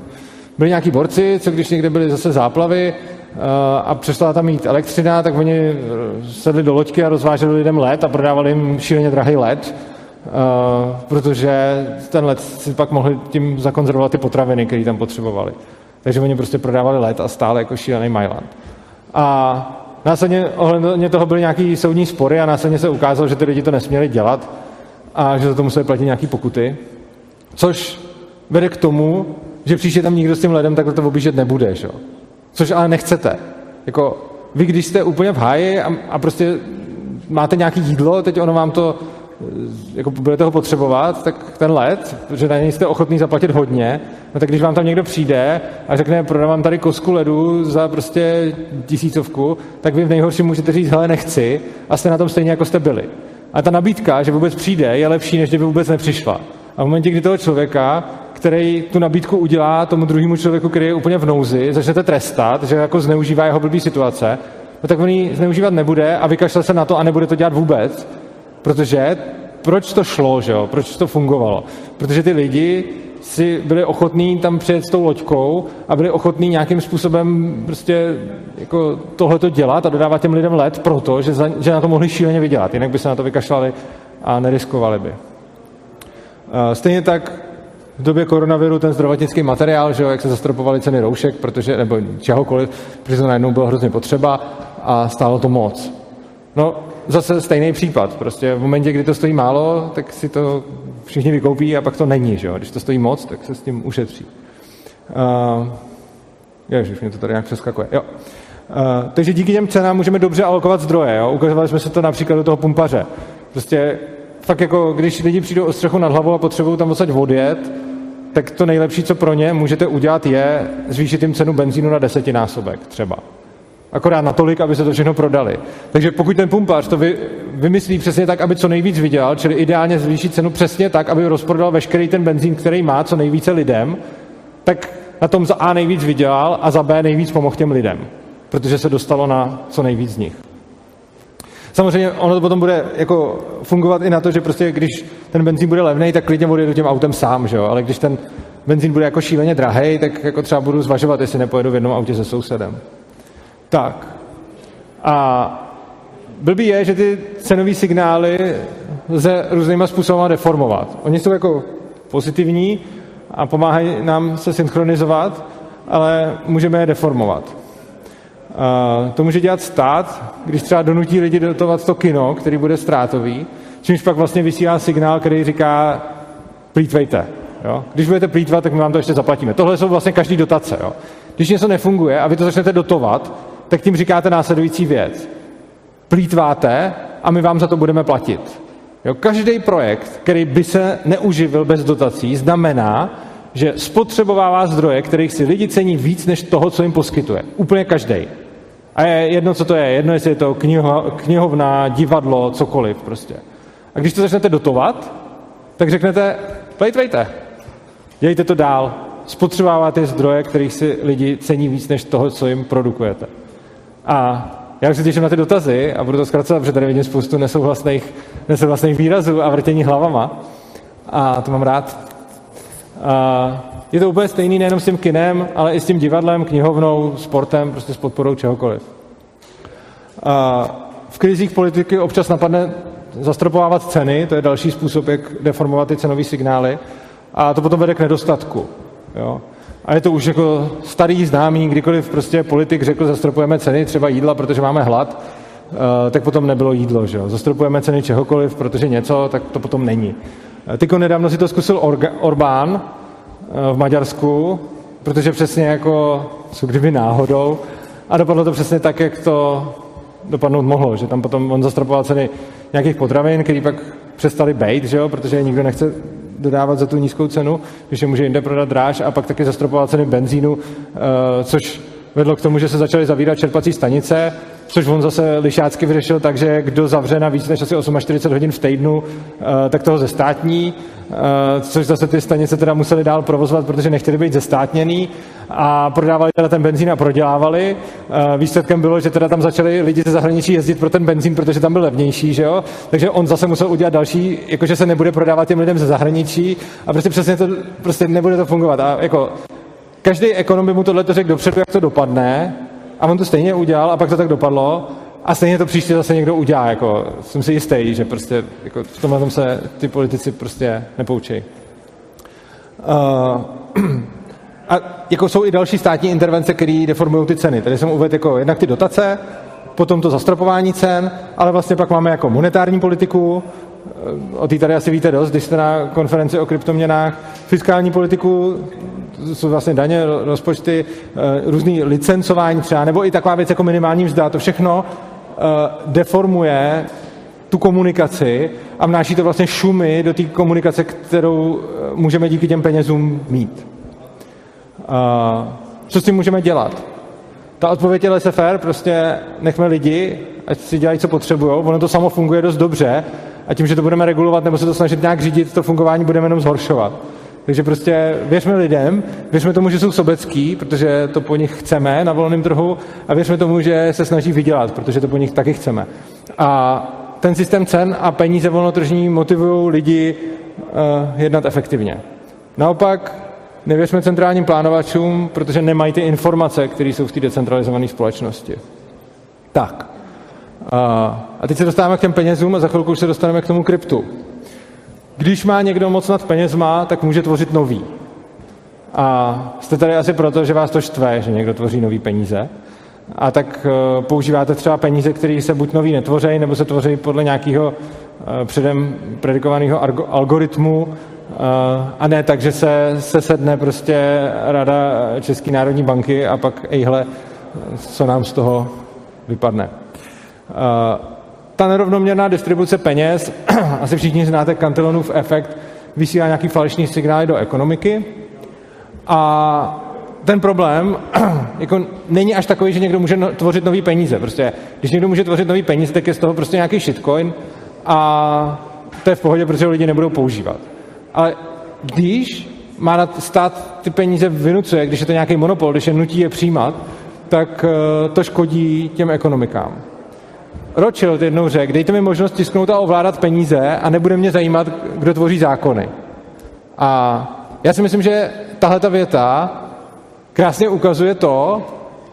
byli nějaký borci, co když někde byly zase záplavy a přestala tam mít elektřina, tak oni eh, sedli do loďky a rozváželi lidem led a prodávali jim šíleně drahý led, eh, protože ten led si pak mohli tím zakonzervovat ty potraviny, které tam potřebovali. Takže oni prostě prodávali led a stále jako šílený Mailand. A následně ohledně toho byly nějaký soudní spory a následně se ukázalo, že ty lidi to nesměli dělat a že za to museli platit nějaké pokuty. Což vede k tomu, že příště tam nikdo s tím ledem takhle to objíždět nebude, že? Což ale nechcete. Jako vy, když jste úplně v háji a, a prostě máte nějaké jídlo, teď ono vám to, jako budete ho potřebovat, tak ten led, protože na něj jste ochotný zaplatit hodně, no tak když vám tam někdo přijde a řekne, prodávám tady kosku ledu za prostě tisícovku, tak vy v nejhorším můžete říct, hele, nechci a jste na tom stejně, jako jste byli. A ta nabídka, že vůbec přijde, je lepší, než kdyby vůbec nepřišla. A v momentě, kdy toho člověka, který tu nabídku udělá tomu druhému člověku, který je úplně v nouzi, začnete trestat, že jako zneužívá jeho blbý situace, no tak on ji zneužívat nebude a vykašle se na to a nebude to dělat vůbec. Protože proč to šlo, že jo? proč to fungovalo? Protože ty lidi si byli ochotní tam přijet s tou loďkou a byli ochotní nějakým způsobem prostě jako tohleto dělat a dodávat těm lidem let proto, že, za, že na to mohli šíleně vydělat, jinak by se na to vykašlali a neriskovali by. Stejně tak v době koronaviru ten zdravotnický materiál, že jo, jak se zastropovaly ceny roušek, protože, nebo čehokoliv, protože to najednou bylo hrozně potřeba a stálo to moc. No, zase stejný případ. Prostě v momentě, kdy to stojí málo, tak si to všichni vykoupí a pak to není, že jo. Když to stojí moc, tak se s tím ušetří. Uh, ježiš, mě to tady nějak přeskakuje. Jo. Uh, takže díky těm cenám můžeme dobře alokovat zdroje. Jo? Ukazovali jsme se to například do toho pumpaře. Prostě fakt jako, když lidi přijdou o střechu nad hlavou a potřebují tam odsaď odjet, tak to nejlepší, co pro ně můžete udělat, je zvýšit jim cenu benzínu na desetinásobek třeba. Akorát natolik, aby se to všechno prodali. Takže pokud ten pumpař to vy, vymyslí přesně tak, aby co nejvíc vydělal, čili ideálně zvýšit cenu přesně tak, aby rozprodal veškerý ten benzín, který má co nejvíce lidem, tak na tom za A nejvíc vydělal a za B nejvíc pomohl těm lidem, protože se dostalo na co nejvíc z nich. Samozřejmě ono to potom bude jako fungovat i na to, že prostě když ten benzín bude levný, tak klidně do tím autem sám, že jo? ale když ten benzín bude jako šíleně drahý, tak jako třeba budu zvažovat, jestli nepojedu v jednom autě se sousedem. Tak. A blbý je, že ty cenové signály lze různýma způsoby deformovat. Oni jsou jako pozitivní a pomáhají nám se synchronizovat, ale můžeme je deformovat. To může dělat stát, když třeba donutí lidi dotovat to kino, který bude ztrátový, čímž pak vlastně vysílá signál, který říká plítvejte. Jo? Když budete plítvat, tak my vám to ještě zaplatíme. Tohle jsou vlastně každý dotace. Jo? Když něco nefunguje a vy to začnete dotovat, tak tím říkáte následující věc. Plítváte a my vám za to budeme platit. Jo? Každý projekt, který by se neuživil bez dotací, znamená, že spotřebovává zdroje, kterých si lidi cení víc než toho, co jim poskytuje. Úplně každý. A je jedno, co to je. Jedno, jestli je to kniho, knihovna, divadlo, cokoliv prostě. A když to začnete dotovat, tak řeknete, plejtvejte. Dělejte to dál. Spotřebováváte zdroje, kterých si lidi cení víc než toho, co jim produkujete. A já už se těším na ty dotazy a budu to zkracovat, protože tady vidím spoustu nesouhlasných, nesouhlasných výrazů a vrtění hlavama. A to mám rád. A je to úplně stejný nejenom s tím kinem, ale i s tím divadlem, knihovnou, sportem, prostě s podporou čehokoliv. A v krizích politiky občas napadne zastropovávat ceny, to je další způsob, jak deformovat ty cenové signály, a to potom vede k nedostatku. Jo. A je to už jako starý známý, kdykoliv prostě politik řekl, zastropujeme ceny třeba jídla, protože máme hlad, eh, tak potom nebylo jídlo. Že jo? Zastropujeme ceny čehokoliv, protože něco, tak to potom není. Eh, tyko nedávno si to zkusil Orga, Orbán v Maďarsku, protože přesně jako, co kdyby náhodou, a dopadlo to přesně tak, jak to dopadnout mohlo, že tam potom on zastropoval ceny nějakých potravin, které pak přestali bejt, že jo, protože nikdo nechce dodávat za tu nízkou cenu, když je může jinde prodat dráž a pak taky zastropoval ceny benzínu, eh, což vedlo k tomu, že se začaly zavírat čerpací stanice, což on zase lišácky vyřešil tak, že kdo zavře na víc než asi 48 hodin v týdnu, eh, tak toho zestátní, eh, což zase ty stanice teda museli dál provozovat, protože nechtěli být zestátněný a prodávali teda ten benzín a prodělávali. Eh, výsledkem bylo, že teda tam začali lidi ze zahraničí jezdit pro ten benzín, protože tam byl levnější, že jo? takže on zase musel udělat další, jakože se nebude prodávat těm lidem ze zahraničí a prostě přesně to, prostě nebude to fungovat. A jako každý ekonom by mu tohle řekl dopředu, jak to dopadne, a on to stejně udělal a pak to tak dopadlo a stejně to příště zase někdo udělá. Jako, jsem si jistý, že prostě jako, v tomhle tom se ty politici prostě nepoučí. Uh, a jako jsou i další státní intervence, které deformují ty ceny. Tady jsem uvedl jako jednak ty dotace, potom to zastropování cen, ale vlastně pak máme jako monetární politiku, o té tady asi víte dost, když jste na konferenci o kryptoměnách, fiskální politiku, jsou vlastně daně, rozpočty, eh, různý licencování třeba, nebo i taková věc jako minimální mzda, to všechno eh, deformuje tu komunikaci a vnáší to vlastně šumy do té komunikace, kterou eh, můžeme díky těm penězům mít. Co s tím můžeme dělat? Ta odpověď je laissez prostě nechme lidi, ať si dělají, co potřebují. Ono to samo funguje dost dobře a tím, že to budeme regulovat nebo se to snažit nějak řídit, to fungování budeme jenom zhoršovat. Takže prostě věřme lidem, věřme tomu, že jsou sobecký, protože to po nich chceme na volném trhu a věřme tomu, že se snaží vydělat, protože to po nich taky chceme. A ten systém cen a peníze volnotržní motivují lidi uh, jednat efektivně. Naopak nevěřme centrálním plánovačům, protože nemají ty informace, které jsou v té decentralizované společnosti. Tak. Uh, a teď se dostáváme k těm penězům a za chvilku už se dostaneme k tomu kryptu. Když má někdo moc nad penězma, tak může tvořit nový. A jste tady asi proto, že vás to štve, že někdo tvoří nový peníze. A tak eh, používáte třeba peníze, které se buď nový netvoří, nebo se tvoří podle nějakého eh, předem predikovaného algoritmu, eh, a ne tak, že se, se sedne prostě rada České národní banky a pak ejhle, co nám z toho vypadne ta nerovnoměrná distribuce peněz, asi všichni znáte Cantillonův efekt, vysílá nějaký falešný signály do ekonomiky a ten problém jako není až takový, že někdo může no, tvořit nový peníze. Prostě, když někdo může tvořit nový peníze, tak je z toho prostě nějaký shitcoin a to je v pohodě, protože lidi nebudou používat. Ale když má stát ty peníze vynucuje, když je to nějaký monopol, když je nutí je přijímat, tak eh, to škodí těm ekonomikám. Rothschild jednou řekl, dejte mi možnost tisknout a ovládat peníze a nebude mě zajímat, kdo tvoří zákony. A já si myslím, že tahle ta věta krásně ukazuje to,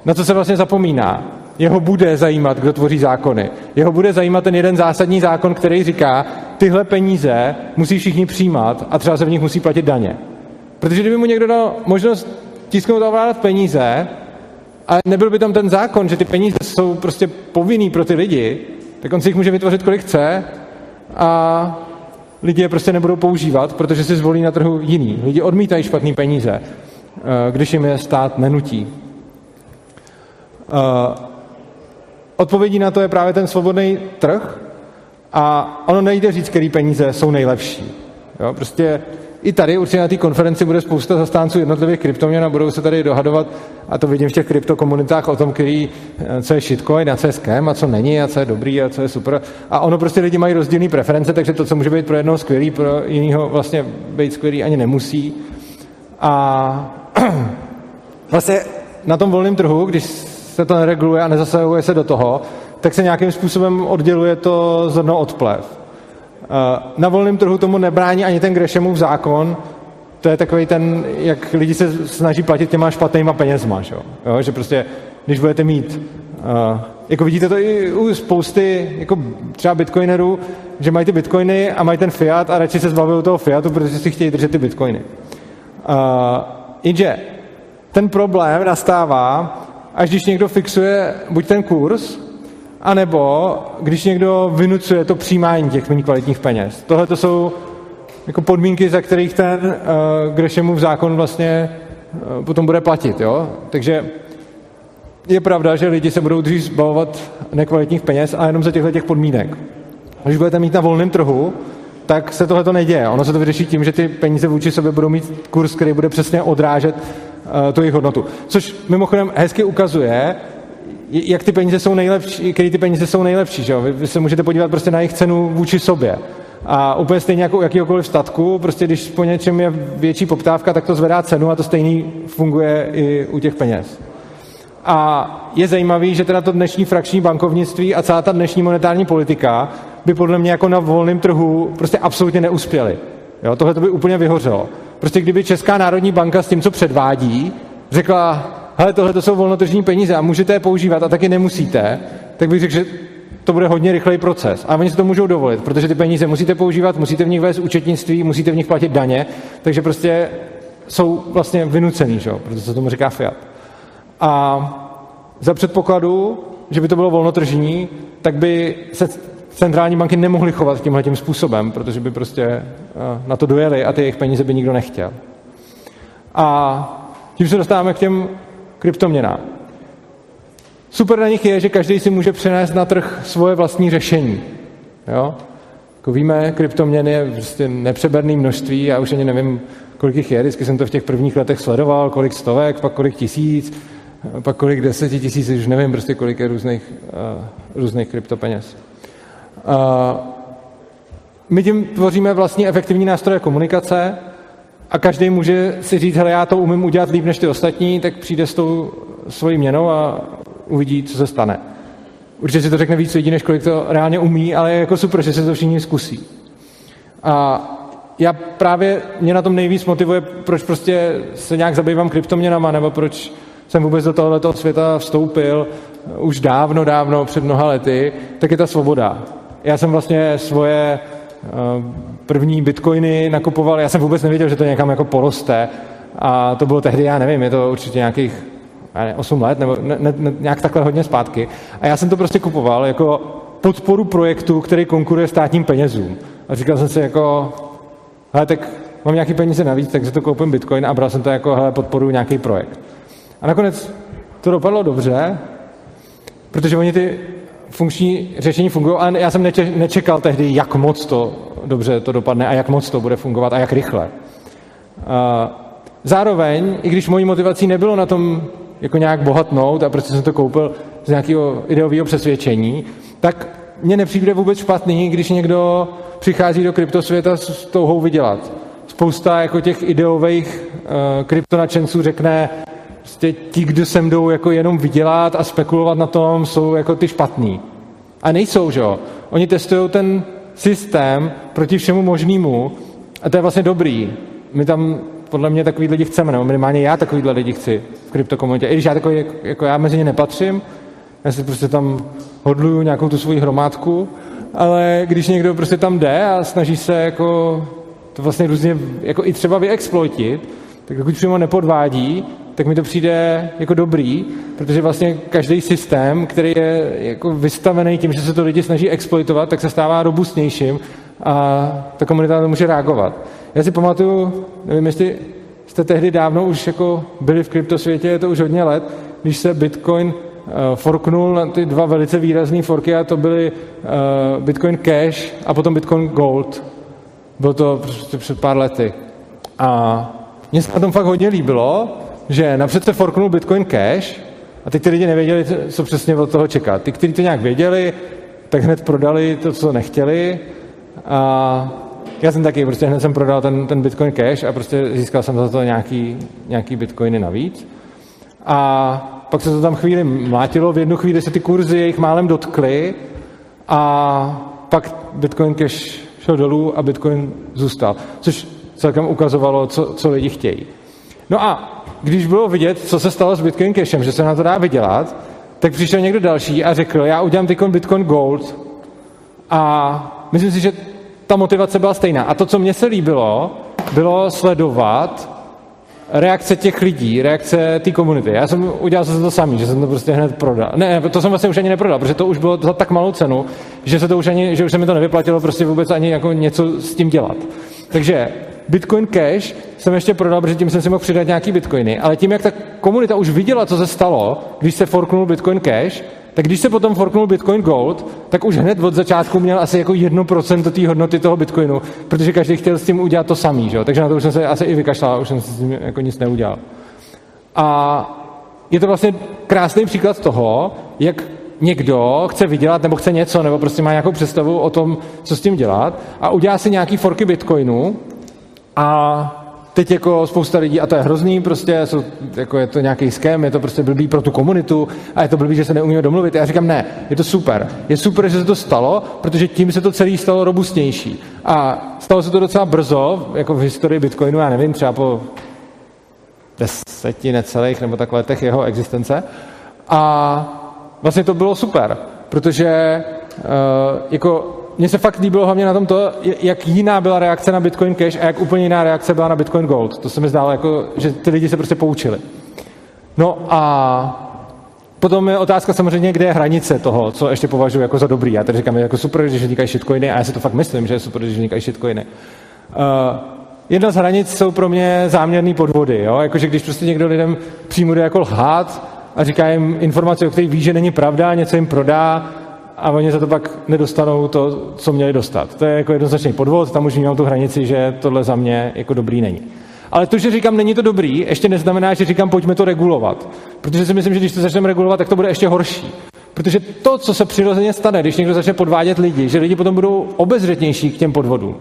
na co se vlastně zapomíná. Jeho bude zajímat, kdo tvoří zákony. Jeho bude zajímat ten jeden zásadní zákon, který říká, tyhle peníze musí všichni přijímat a třeba se v nich musí platit daně. Protože kdyby mu někdo dal možnost tisknout a ovládat peníze, a nebyl by tam ten zákon, že ty peníze jsou prostě povinný pro ty lidi, tak on si jich může vytvořit, kolik chce a lidi je prostě nebudou používat, protože si zvolí na trhu jiný. Lidi odmítají špatný peníze, eh, když jim je stát nenutí. Eh, odpovědí na to je právě ten svobodný trh a ono nejde říct, který peníze jsou nejlepší. Jo? Prostě i tady určitě na té konferenci bude spousta zastánců jednotlivých kryptoměn a budou se tady dohadovat, a to vidím v těch kryptokomunitách, o tom, který, eh, co je shitcoin a co je scam a co není a co je dobrý a co je super. A ono prostě lidi mají rozdílné preference, takže to, co může být pro jednoho skvělý, pro jiného vlastně být skvělý ani nemusí. A vlastně na tom volném trhu, když se to nereguluje a nezasahuje se do toho, tak se nějakým způsobem odděluje to zrno od plev. Na volném trhu tomu nebrání ani ten Grešemův zákon, to je takový ten, jak lidi se snaží platit těma špatnýma penězma, že, jo? že prostě, když budete mít, uh, jako vidíte to i u spousty, jako třeba bitcoinerů, že mají ty bitcoiny a mají ten fiat a radši se zbavují toho fiatu, protože si chtějí držet ty bitcoiny. Uh, jenže ten problém nastává, až když někdo fixuje buď ten kurz, a nebo když někdo vynucuje to přijímání těch méně kvalitních peněz. Tohle to jsou jako podmínky, za kterých ten uh, Grešemův zákon vlastně uh, potom bude platit. Jo? Takže je pravda, že lidi se budou dřív zbavovat nekvalitních peněz, a jenom za těchto těch podmínek. Když budete mít na volném trhu, tak se tohle to neděje. Ono se to vyřeší tím, že ty peníze vůči sobě budou mít kurz, který bude přesně odrážet uh, tu jejich hodnotu. Což mimochodem hezky ukazuje, jak ty peníze jsou nejlepší, který ty peníze jsou nejlepší. Že jo? Vy, vy se můžete podívat prostě na jejich cenu vůči sobě. A úplně stejně jako u jakýkoliv statku, prostě když po něčem je větší poptávka, tak to zvedá cenu a to stejný funguje i u těch peněz. A je zajímavý, že teda to dnešní frakční bankovnictví a celá ta dnešní monetární politika by podle mě jako na volném trhu prostě absolutně neuspěly. Tohle to by úplně vyhořelo. Prostě kdyby Česká národní banka s tím, co předvádí, řekla, hele, tohle to jsou volnotržní peníze a můžete je používat a taky nemusíte, tak bych řekl, že to bude hodně rychlej proces. A oni si to můžou dovolit, protože ty peníze musíte používat, musíte v nich vést účetnictví, musíte v nich platit daně, takže prostě jsou vlastně vynucený, že? protože se tomu říká fiat. A za předpokladu, že by to bylo volnotržní, tak by se centrální banky nemohly chovat tímhle tím způsobem, protože by prostě eh, na to dojeli a ty jejich peníze by nikdo nechtěl. A tím se dostáváme k těm kryptoměnám. Super na nich je, že každý si může přenést na trh svoje vlastní řešení. Jo? Jako víme, kryptoměny je prostě nepřeberné množství, já už ani nevím, kolik jich je, vždycky jsem to v těch prvních letech sledoval, kolik stovek, pak kolik tisíc, pak kolik deseti tisíc, už nevím prostě, kolik je různých, uh, různých kryptopeněz. Uh, my tím tvoříme vlastní efektivní nástroje komunikace a každý může si říct, hele, já to umím udělat líp než ty ostatní, tak přijde s tou svojí měnou a uvidí, co se stane. Určitě si to řekne víc lidí, než kolik to reálně umí, ale je jako super, že se to všichni zkusí. A já právě, mě na tom nejvíc motivuje, proč prostě se nějak zabývám kryptoměnama, nebo proč jsem vůbec do tohoto světa vstoupil už dávno, dávno, před mnoha lety, tak je ta svoboda. Já jsem vlastně svoje první bitcoiny nakupoval, já jsem vůbec nevěděl, že to někam jako poroste a to bylo tehdy, já nevím, je to určitě nějakých 8 let, nebo ne, ne, ne, nějak takhle hodně zpátky. A já jsem to prostě kupoval jako podporu projektu, který konkuruje státním penězům. A říkal jsem si jako, hele, tak mám nějaký peníze navíc, takže to koupím bitcoin a bral jsem to jako, hele, podporu nějaký projekt. A nakonec to dopadlo dobře, protože oni ty funkční řešení fungují, ale já jsem nečekal tehdy, jak moc to dobře to dopadne a jak moc to bude fungovat a jak rychle. Zároveň, i když mojí motivací nebylo na tom jako nějak bohatnout a prostě jsem to koupil z nějakého ideového přesvědčení, tak mně nepřijde vůbec špatný, když někdo přichází do kryptosvěta s touhou vydělat. Spousta jako těch ideových uh, kryptonačenců řekne, prostě ti, kdo sem jdou jako jenom vydělat a spekulovat na tom, jsou jako ty špatný. A nejsou, že jo? Oni testují ten systém proti všemu možnému a to je vlastně dobrý. My tam podle mě takový lidi chceme, nebo minimálně já takový lidi chci v kryptokomunitě. I když já takový, jako já mezi ně nepatřím, já si prostě tam hodluju nějakou tu svoji hromádku, ale když někdo prostě tam jde a snaží se jako to vlastně různě jako i třeba vyexploitit, tak dokud přímo nepodvádí, tak mi to přijde jako dobrý, protože vlastně každý systém, který je jako vystavený tím, že se to lidi snaží exploitovat, tak se stává robustnějším a ta komunita to může reagovat. Já si pamatuju, nevím, jestli jste tehdy dávno už jako byli v kryptosvětě, je to už hodně let, když se Bitcoin uh, forknul na ty dva velice výrazné forky a to byly uh, Bitcoin Cash a potom Bitcoin Gold. Bylo to prostě před pár lety. A mně se na tom fakt hodně líbilo, že napřed se forknul Bitcoin Cash a teď ty lidi nevěděli, co přesně od toho čekat. Ty, kteří to nějak věděli, tak hned prodali to, co nechtěli a já jsem taky, prostě hned jsem prodal ten, ten Bitcoin Cash a prostě získal jsem za to nějaký, nějaký Bitcoiny navíc. A pak se to tam chvíli mlátilo, v jednu chvíli se ty kurzy jejich málem dotkly a pak Bitcoin Cash šel dolů a Bitcoin zůstal, což celkem ukazovalo, co, co lidi chtějí. No a když bylo vidět, co se stalo s Bitcoin Cashem, že se na to dá vydělat, tak přišel někdo další a řekl, já udělám teď Bitcoin Gold a myslím si, že ta motivace byla stejná. A to, co mně se líbilo, bylo sledovat reakce těch lidí, reakce té komunity. Já jsem udělal zase to samý, že jsem to prostě hned prodal. Ne, to jsem vlastně už ani neprodal, protože to už bylo za tak malou cenu, že se to už ani, že už se mi to nevyplatilo prostě vůbec ani jako něco s tím dělat. Takže Bitcoin Cash jsem ještě prodal, protože tím jsem si mohl přidat nějaký bitcoiny, ale tím, jak ta komunita už viděla, co se stalo, když se forknul Bitcoin Cash, tak když se potom forknul Bitcoin Gold, tak už hned od začátku měl asi jako 1% té hodnoty toho Bitcoinu, protože každý chtěl s tím udělat to samý, že? takže na to už jsem se asi i vykašlal, už jsem s tím jako nic neudělal. A je to vlastně krásný příklad toho, jak někdo chce vydělat nebo chce něco, nebo prostě má nějakou představu o tom, co s tím dělat a udělá si nějaký forky Bitcoinu a teď jako spousta lidí, a to je hrozný, prostě jsou, jako je to nějaký ském, je to prostě blbý pro tu komunitu a je to blbý, že se neumíme domluvit. Já říkám, ne, je to super. Je super, že se to stalo, protože tím se to celé stalo robustnější. A stalo se to docela brzo, jako v historii Bitcoinu, já nevím, třeba po deseti necelých nebo tak letech jeho existence. A vlastně to bylo super, protože uh, jako mně se fakt líbilo hlavně na tom to, jak jiná byla reakce na Bitcoin Cash a jak úplně jiná reakce byla na Bitcoin Gold. To se mi zdálo, jako, že ty lidi se prostě poučili. No a potom je otázka samozřejmě, kde je hranice toho, co ještě považuji jako za dobrý. Já tady říkám, je jako super, když vznikají shitcoiny a já si to fakt myslím, že je super, když vznikají shitcoiny. Uh, jedna z hranic jsou pro mě záměrné podvody. Jo? Jakože když prostě někdo lidem přímo jde jako lhát a říká jim informace, o kterých ví, že není pravda, něco jim prodá a oni za to pak nedostanou to, co měli dostat. To je jako jednoznačný podvod, tam už vnímám tu hranici, že tohle za mě jako dobrý není. Ale to, že říkám, není to dobrý, ještě neznamená, že říkám, pojďme to regulovat. Protože si myslím, že když to začneme regulovat, tak to bude ještě horší. Protože to, co se přirozeně stane, když někdo začne podvádět lidi, že lidi potom budou obezřetnější k těm podvodům.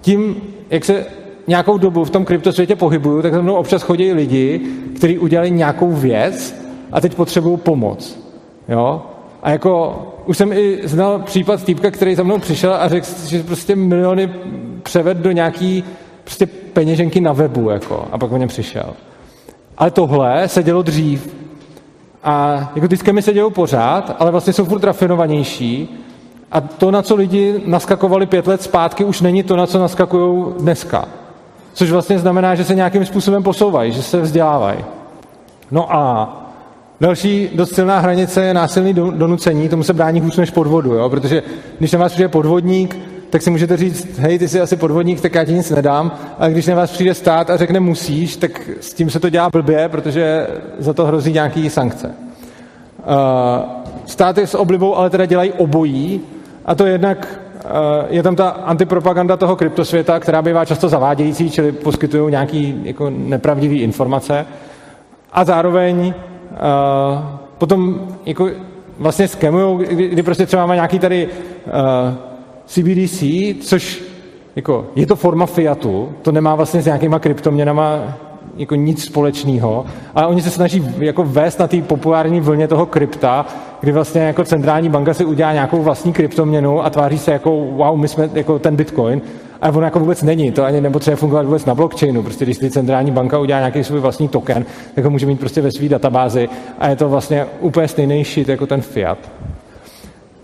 Tím, jak se nějakou dobu v tom kryptosvětě pohybuju, tak za mnou občas chodí lidi, kteří udělali nějakou věc a teď potřebují pomoc. Jo? A jako už jsem i znal případ týpka, který za mnou přišel a řekl, že prostě miliony převed do nějaký prostě peněženky na webu, jako, a pak o něm přišel. Ale tohle se dělo dřív. A jako ty skemy se dělou pořád, ale vlastně jsou furt rafinovanější. A to, na co lidi naskakovali pět let zpátky, už není to, na co naskakují dneska. Což vlastně znamená, že se nějakým způsobem posouvají, že se vzdělávají. No a Další dost silná hranice je násilný donucení, tomu se brání hůř než podvodu, jo? protože když na vás přijde podvodník, tak si můžete říct, hej, ty jsi asi podvodník, tak já ti nic nedám, ale když na vás přijde stát a řekne musíš, tak s tím se to dělá blbě, protože za to hrozí nějaký sankce. Uh, státy s oblibou ale teda dělají obojí, a to jednak uh, je tam ta antipropaganda toho kryptosvěta, která bývá často zavádějící, čili poskytují nějaké jako nepravdivé informace, a zároveň uh, potom jako vlastně skemují, kdy, kdy prostě třeba má nějaký tady uh, eh, CBDC, což jako, je to forma fiatu, to nemá vlastně s nějakýma kryptoměnama jako nic společného, ale oni se snaží jako vést na té populární vlně toho krypta, kdy vlastně jako centrální banka si udělá nějakou vlastní kryptoměnu a tváří se jako wow, my jsme jako ten bitcoin, a ono jako vůbec není, to ani nepotřebuje fungovat vůbec na blockchainu. Prostě když si centrální banka udělá nějaký svůj vlastní token, tak ho může mít prostě ve své databázi a je to vlastně úplně stejný shit jako ten fiat.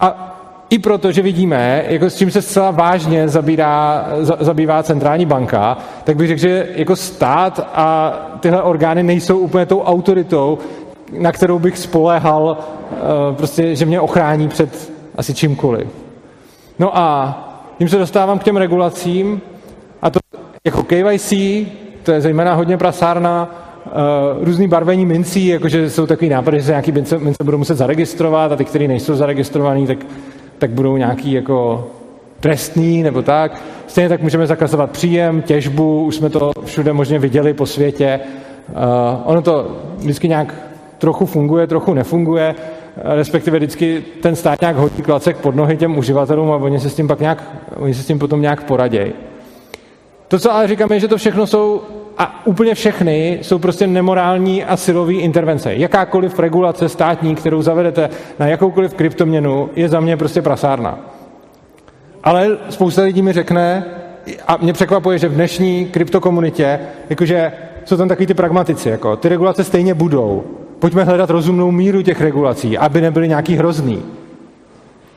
A i proto, že vidíme, jako s čím se zcela vážně zabírá, za, zabývá centrální banka, tak bych řekl, že jako stát a tyhle orgány nejsou úplně tou autoritou, na kterou bych spoléhal, uh, prostě, že mě ochrání před asi čímkoliv. No a tím se dostávám k těm regulacím a to jako KYC, to je zejména hodně prasárna, uh, různý barvení mincí, jakože jsou takový nápady, že se nějaký mince, mince budou muset zaregistrovat a ty, které nejsou zaregistrovaný, tak, tak budou nějaký jako trestný nebo tak. Stejně tak můžeme zakazovat příjem, těžbu, už jsme to všude možně viděli po světě. Uh, ono to vždycky nějak trochu funguje, trochu nefunguje respektive vždycky ten stát nějak hodí klacek pod nohy těm uživatelům a oni se s tím pak nějak, oni se s tím potom nějak poradějí. To, co ale říkám, je, že to všechno jsou, a úplně všechny, jsou prostě nemorální a silové intervence. Jakákoliv regulace státní, kterou zavedete na jakoukoliv kryptoměnu, je za mě prostě prasárna. Ale spousta lidí mi řekne, a mě překvapuje, že v dnešní kryptokomunitě, jakože jsou tam takový ty pragmatici, jako ty regulace stejně budou, pojďme hledat rozumnou míru těch regulací, aby nebyly nějaký hrozný.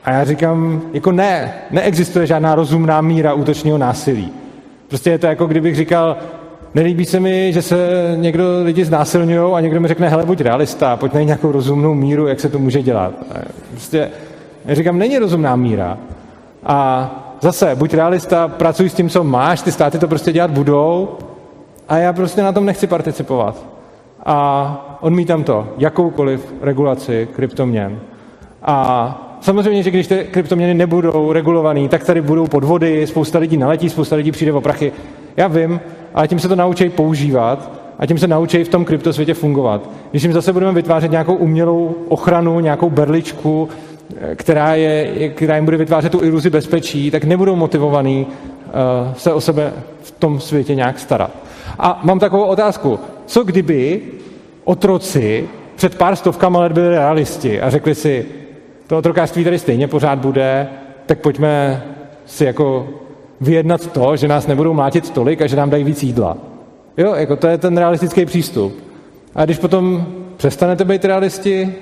A já říkám, jako ne, neexistuje žádná rozumná míra útočního násilí. Prostě je to jako kdybych říkal, nelíbí se mi, že se někdo lidi znásilňují a někdo mi řekne, hele, buď realista, pojď najít nějakou rozumnou míru, jak se to může dělat. Prostě já říkám, není rozumná míra. A zase, buď realista, pracuj s tím, co máš, ty státy to prostě dělat budou a já prostě na tom nechci participovat a odmítám to, jakoukoliv regulaci kryptoměn. A samozřejmě, že když ty kryptoměny nebudou regulované, tak tady budou podvody, spousta lidí naletí, spousta lidí přijde o prachy. Já vím, ale tím se to naučí používat a tím se naučí v tom kryptosvětě fungovat. Když jim zase budeme vytvářet nějakou umělou ochranu, nějakou berličku, eh, která, je, která jim bude vytvářet tu iluzi bezpečí, tak nebudou motivovaný uh, se o sebe v tom světě nějak starat. A mám takovou otázku. Co kdyby otroci před pár stovkama let byli realisti a řekli si, to otrokářství tady stejně pořád bude, tak pojďme si jako vyjednat to, že nás nebudou mlátit tolik a že nám dají víc jídla. Jo, jako to je ten realistický přístup. A když potom přestanete být realisti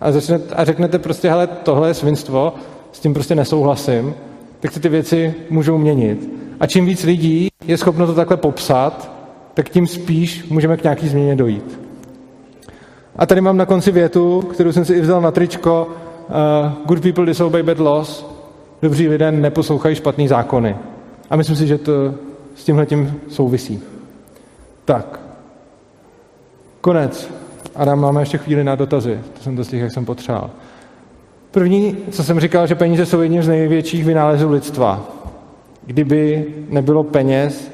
a, začnete, a řeknete prostě, hele, tohle je svinstvo, s tím prostě nesouhlasím, tak se ty věci můžou měnit. A čím víc lidí je schopno to takhle popsat, tak tím spíš můžeme k nějaký změně dojít. A tady mám na konci větu, kterou jsem si i vzal na tričko. Uh, good people disobey bad laws. Dobří lidé neposlouchají špatný zákony. A myslím si, že to s tímhle tím souvisí. Tak. Konec. Adam, máme ještě chvíli na dotazy. To jsem těch, jak jsem potřeboval. První, co jsem říkal, že peníze jsou jedním z největších vynálezů lidstva. Kdyby nebylo peněz,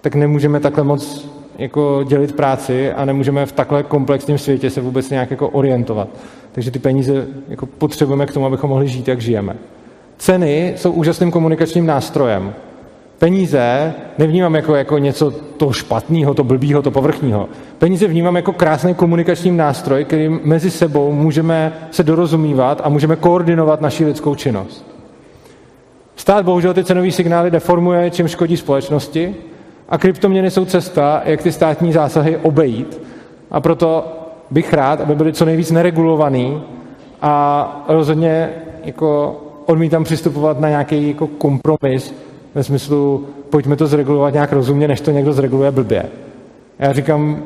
tak nemůžeme takhle moc jako dělit práci a nemůžeme v takhle komplexním světě se vůbec nějak jako orientovat. Takže ty peníze jako potřebujeme k tomu, abychom mohli žít, jak žijeme. Ceny jsou úžasným komunikačním nástrojem. Peníze nevnímám jako, jako něco to špatného, to blbýho, to povrchního. Peníze vnímám jako krásný komunikační nástroj, kterým mezi sebou můžeme se dorozumívat a můžeme koordinovat naši lidskou činnost. Stát bohužel ty cenové signály deformuje, čím škodí společnosti a kryptoměny jsou cesta, jak ty státní zásahy obejít. A proto bych rád, aby byly co nejvíc neregulovaný a rozhodně jako odmítám přistupovat na nějaký jako kompromis ve smyslu, pojďme to zregulovat nějak rozumně, než to někdo zreguluje blbě. Já říkám,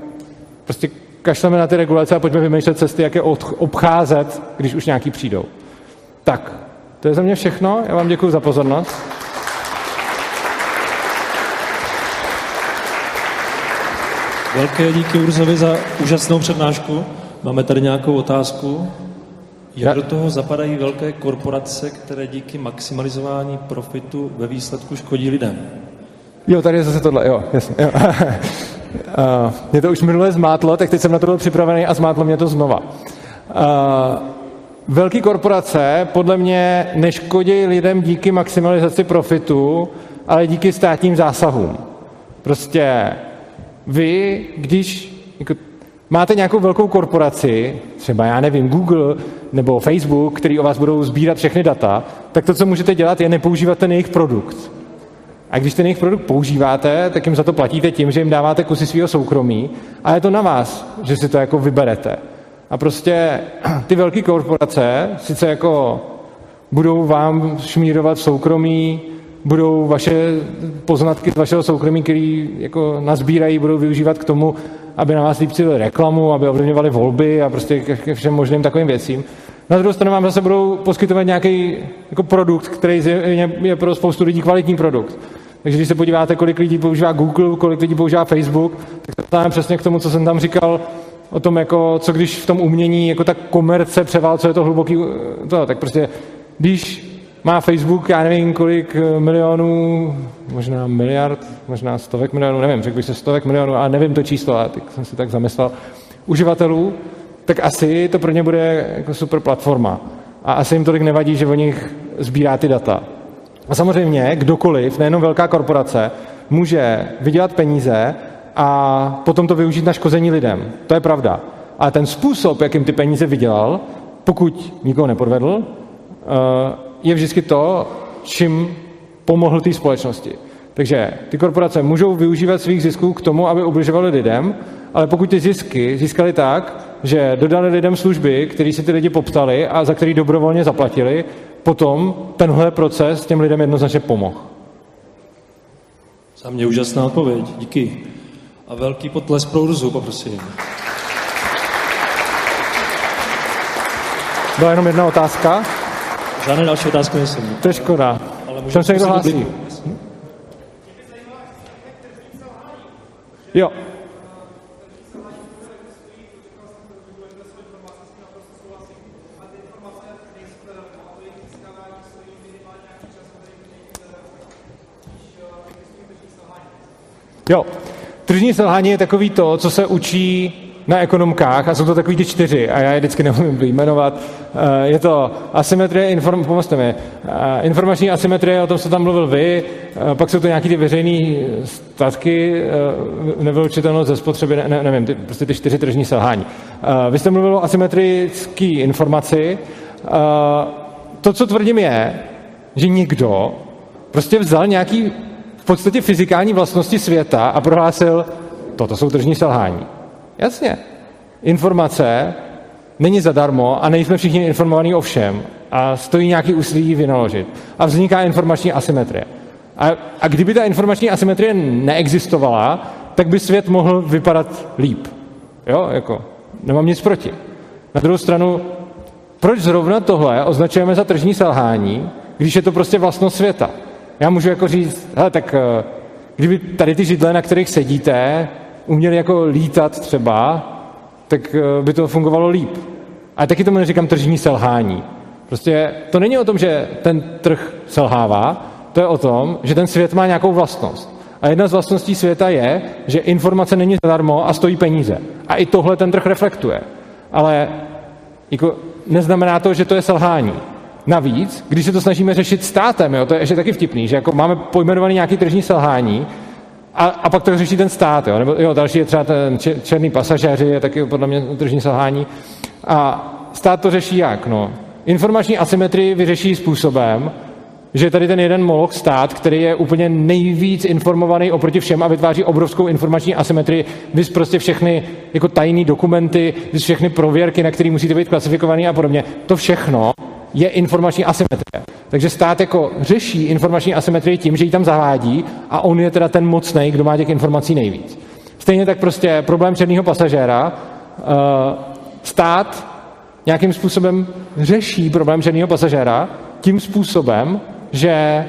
prostě kašleme na ty regulace a pojďme vymýšlet cesty, jak je obcházet, když už nějaký přijdou. Tak, to je za mě všechno. Já vám děkuji za pozornost. Velké díky Urzovi za úžasnou přednášku. Máme tady nějakou otázku. Jak do toho zapadají velké korporace, které díky maximalizování profitu ve výsledku škodí lidem? Jo, tady je zase tohle, jo, jasně. Jo. uh, mě to už minule zmátlo, tak teď jsem na to byl připravený a zmátlo mě to znova. Uh, velké korporace podle mě neškodí lidem díky maximalizaci profitu, ale díky státním zásahům. Prostě vy, když jako, máte nějakou velkou korporaci, třeba já nevím, Google nebo Facebook, který o vás budou sbírat všechny data, tak to, co můžete dělat, je nepoužívat ten jejich produkt. A když ten jejich produkt používáte, tak jim za to platíte tím, že jim dáváte kusy svého soukromí a je to na vás, že si to jako vyberete. A prostě ty velké korporace sice jako budou vám šmírovat soukromí, budou vaše poznatky z vašeho soukromí, který jako nazbírají, budou využívat k tomu, aby na vás lípcili reklamu, aby ovlivňovali volby a prostě ke všem možným takovým věcím. Na druhou stranu vám zase budou poskytovat nějaký jako produkt, který je, pro spoustu lidí kvalitní produkt. Takže když se podíváte, kolik lidí používá Google, kolik lidí používá Facebook, tak to přesně k tomu, co jsem tam říkal, o tom, jako, co když v tom umění jako ta komerce převálcuje to hluboký, to, tak prostě když má Facebook, já nevím, kolik eh, milionů, možná miliard, možná stovek milionů, nevím, řekl bych se stovek milionů, ale nevím to číslo, ale tak jsem si tak zamyslel, uživatelů, tak asi to pro ně bude jako super platforma. A asi jim tolik nevadí, že o nich sbírá ty data. A samozřejmě kdokoliv, nejenom velká korporace, může vydělat peníze a potom to využít na škození lidem. To je pravda. Ale ten způsob, jakým ty peníze vydělal, pokud nikoho nepodvedl, eh, je vždycky to, čím pomohl té společnosti. Takže ty korporace můžou využívat svých zisků k tomu, aby ubližovali lidem, ale pokud ty zisky získali tak, že dodali lidem služby, které si ty lidi poptali a za který dobrovolně zaplatili, potom tenhle proces těm lidem jednoznačně pomohl. Za mě úžasná odpověď, díky. A velký potles pro Urzu, poprosím. Byla jenom jedna otázka. Žádné další otázky nejsou. To je škoda. Ale se někdo hlásí. Jo. Jo. tržní selhání je takový to, co se učí na ekonomkách a jsou to takový ty čtyři a já je vždycky neumím vyjmenovat. Eh, je to asymetrie, inform, pomozte mi, eh, informační asymetrie, o tom jste tam mluvil vy, eh, pak jsou to nějaký ty veřejné statky, nevylučitelnost ze spotřeby, ne, nevím, ty, prostě ty čtyři tržní selhání. Vy jste mluvil o asymetrické informaci. To, co tvrdím, je, že někdo prostě vzal nějaký v podstatě fyzikální vlastnosti světa a prohlásil, toto jsou tržní selhání. Jasně. Informace není zadarmo a nejsme všichni informovaní o všem a stojí nějaký úsilí vynaložit. A vzniká informační asymetrie. A, a kdyby ta informační asymetrie neexistovala, tak by svět mohl vypadat líp. Jo, jako, nemám nic proti. Na druhou stranu, proč zrovna tohle označujeme za tržní selhání, když je to prostě vlastnost světa? Já můžu jako říct, hele, tak eh, kdyby tady ty židle, na kterých sedíte, uměli jako lítat třeba, tak eh, by to fungovalo líp. Ale taky tomu neříkám tržní selhání. Prostě to není o tom, že ten trh selhává, to je o tom, že ten svět má nějakou vlastnost. A jedna z vlastností světa je, že informace není zadarmo a stojí peníze. A i tohle ten trh reflektuje. Ale jako, neznamená to, že to je selhání. Navíc, když se to snažíme řešit státem, jo, to je ještě taky vtipný, že jako máme pojmenovaný nějaký tržní selhání, a, a pak to řeší ten stát. Jo? Nebo jo, další je třeba ten černý pasažéři, je taky podle mě tržní selhání. A stát to řeší jak? No, informační asymetrii vyřeší způsobem, že tady ten jeden moloch stát, který je úplně nejvíc informovaný oproti všem a vytváří obrovskou informační asymetrii, vys prostě všechny jako tajné dokumenty, vys všechny prověrky, na které musíte být klasifikovaný a podobně. To všechno je informační asymetrie. Takže stát jako řeší informační asymetrii tím, že ji tam zavádí a on je teda ten mocný, kdo má těch informací nejvíc. Stejně tak prostě problém černého pasažéra. Eh, stát nějakým způsobem řeší problém černého pasažéra tím způsobem, že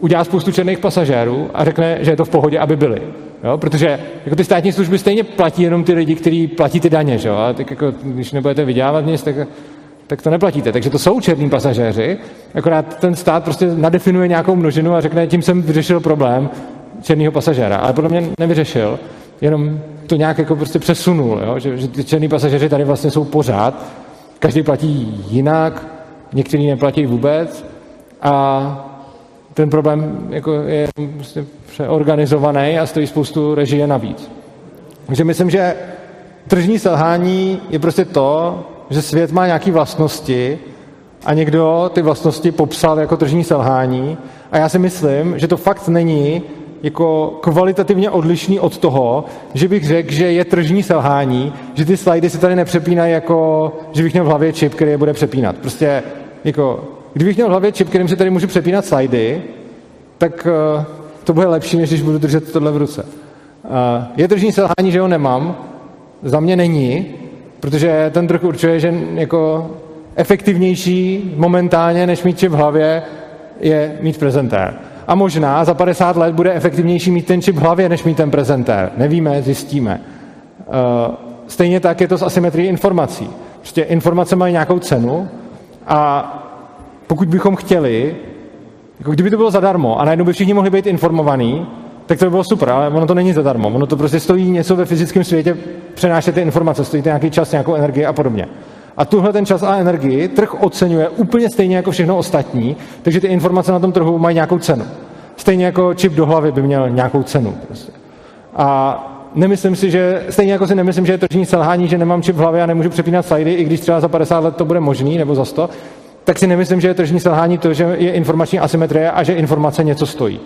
udělá spoustu černých pasažérů a řekne, že je to v pohodě, aby byli. Jo? Protože jako ty státní služby stejně platí jenom ty lidi, kteří platí ty daně. Že? A tak jako, když nebudete vydělávat nic, tak tak to neplatíte. Takže to jsou černí pasažéři, akorát ten stát prostě nadefinuje nějakou množinu a řekne, tím jsem vyřešil problém černého pasažéra. Ale podle mě nevyřešil, jenom to nějak jako prostě přesunul, jo? Že, že ty černí pasažéři tady vlastně jsou pořád, každý platí jinak, někteří neplatí vůbec a ten problém jako je prostě přeorganizovaný a stojí spoustu režie navíc. Takže myslím, že tržní selhání je prostě to, že svět má nějaké vlastnosti a někdo ty vlastnosti popsal jako tržní selhání a já si myslím, že to fakt není jako kvalitativně odlišný od toho, že bych řekl, že je tržní selhání, že ty slajdy se tady nepřepínají jako, že bych měl v hlavě čip, který je bude přepínat. Prostě jako, kdybych měl v hlavě čip, kterým se tady můžu přepínat slajdy, tak uh, to bude lepší, než když budu držet tohle v ruce. Uh, je tržní selhání, že ho nemám? Za mě není, protože ten trh určuje, že jako efektivnější momentálně, než mít čip v hlavě, je mít prezentér. A možná za 50 let bude efektivnější mít ten čip v hlavě, než mít ten prezentér. Nevíme, zjistíme. Eh, stejně tak je to s asymetrií informací. Prostě informace mají nějakou cenu a pokud bychom chtěli, jako kdyby to bylo zadarmo a najednou by všichni mohli být informovaní, tak to by bylo super, ale ono to není zadarmo. Ono to prostě stojí něco ve fyzickém světě, přenášet ty informace, stojí to nějaký čas, nějakou energii a podobně. A tuhle ten čas a energii trh oceňuje úplně stejně jako všechno ostatní, takže ty informace na tom trhu mají nějakou cenu. Stejně jako čip do hlavy by měl nějakou cenu. Prostě. A nemyslím si, že, stejně jako si nemyslím, že je tržní selhání, že nemám čip v hlavě a nemůžu přepínat slidy, i když třeba za 50 let to bude možný, nebo za 100, tak si nemyslím, že je tržní selhání to, že je informační asymetrie a že informace něco stojí.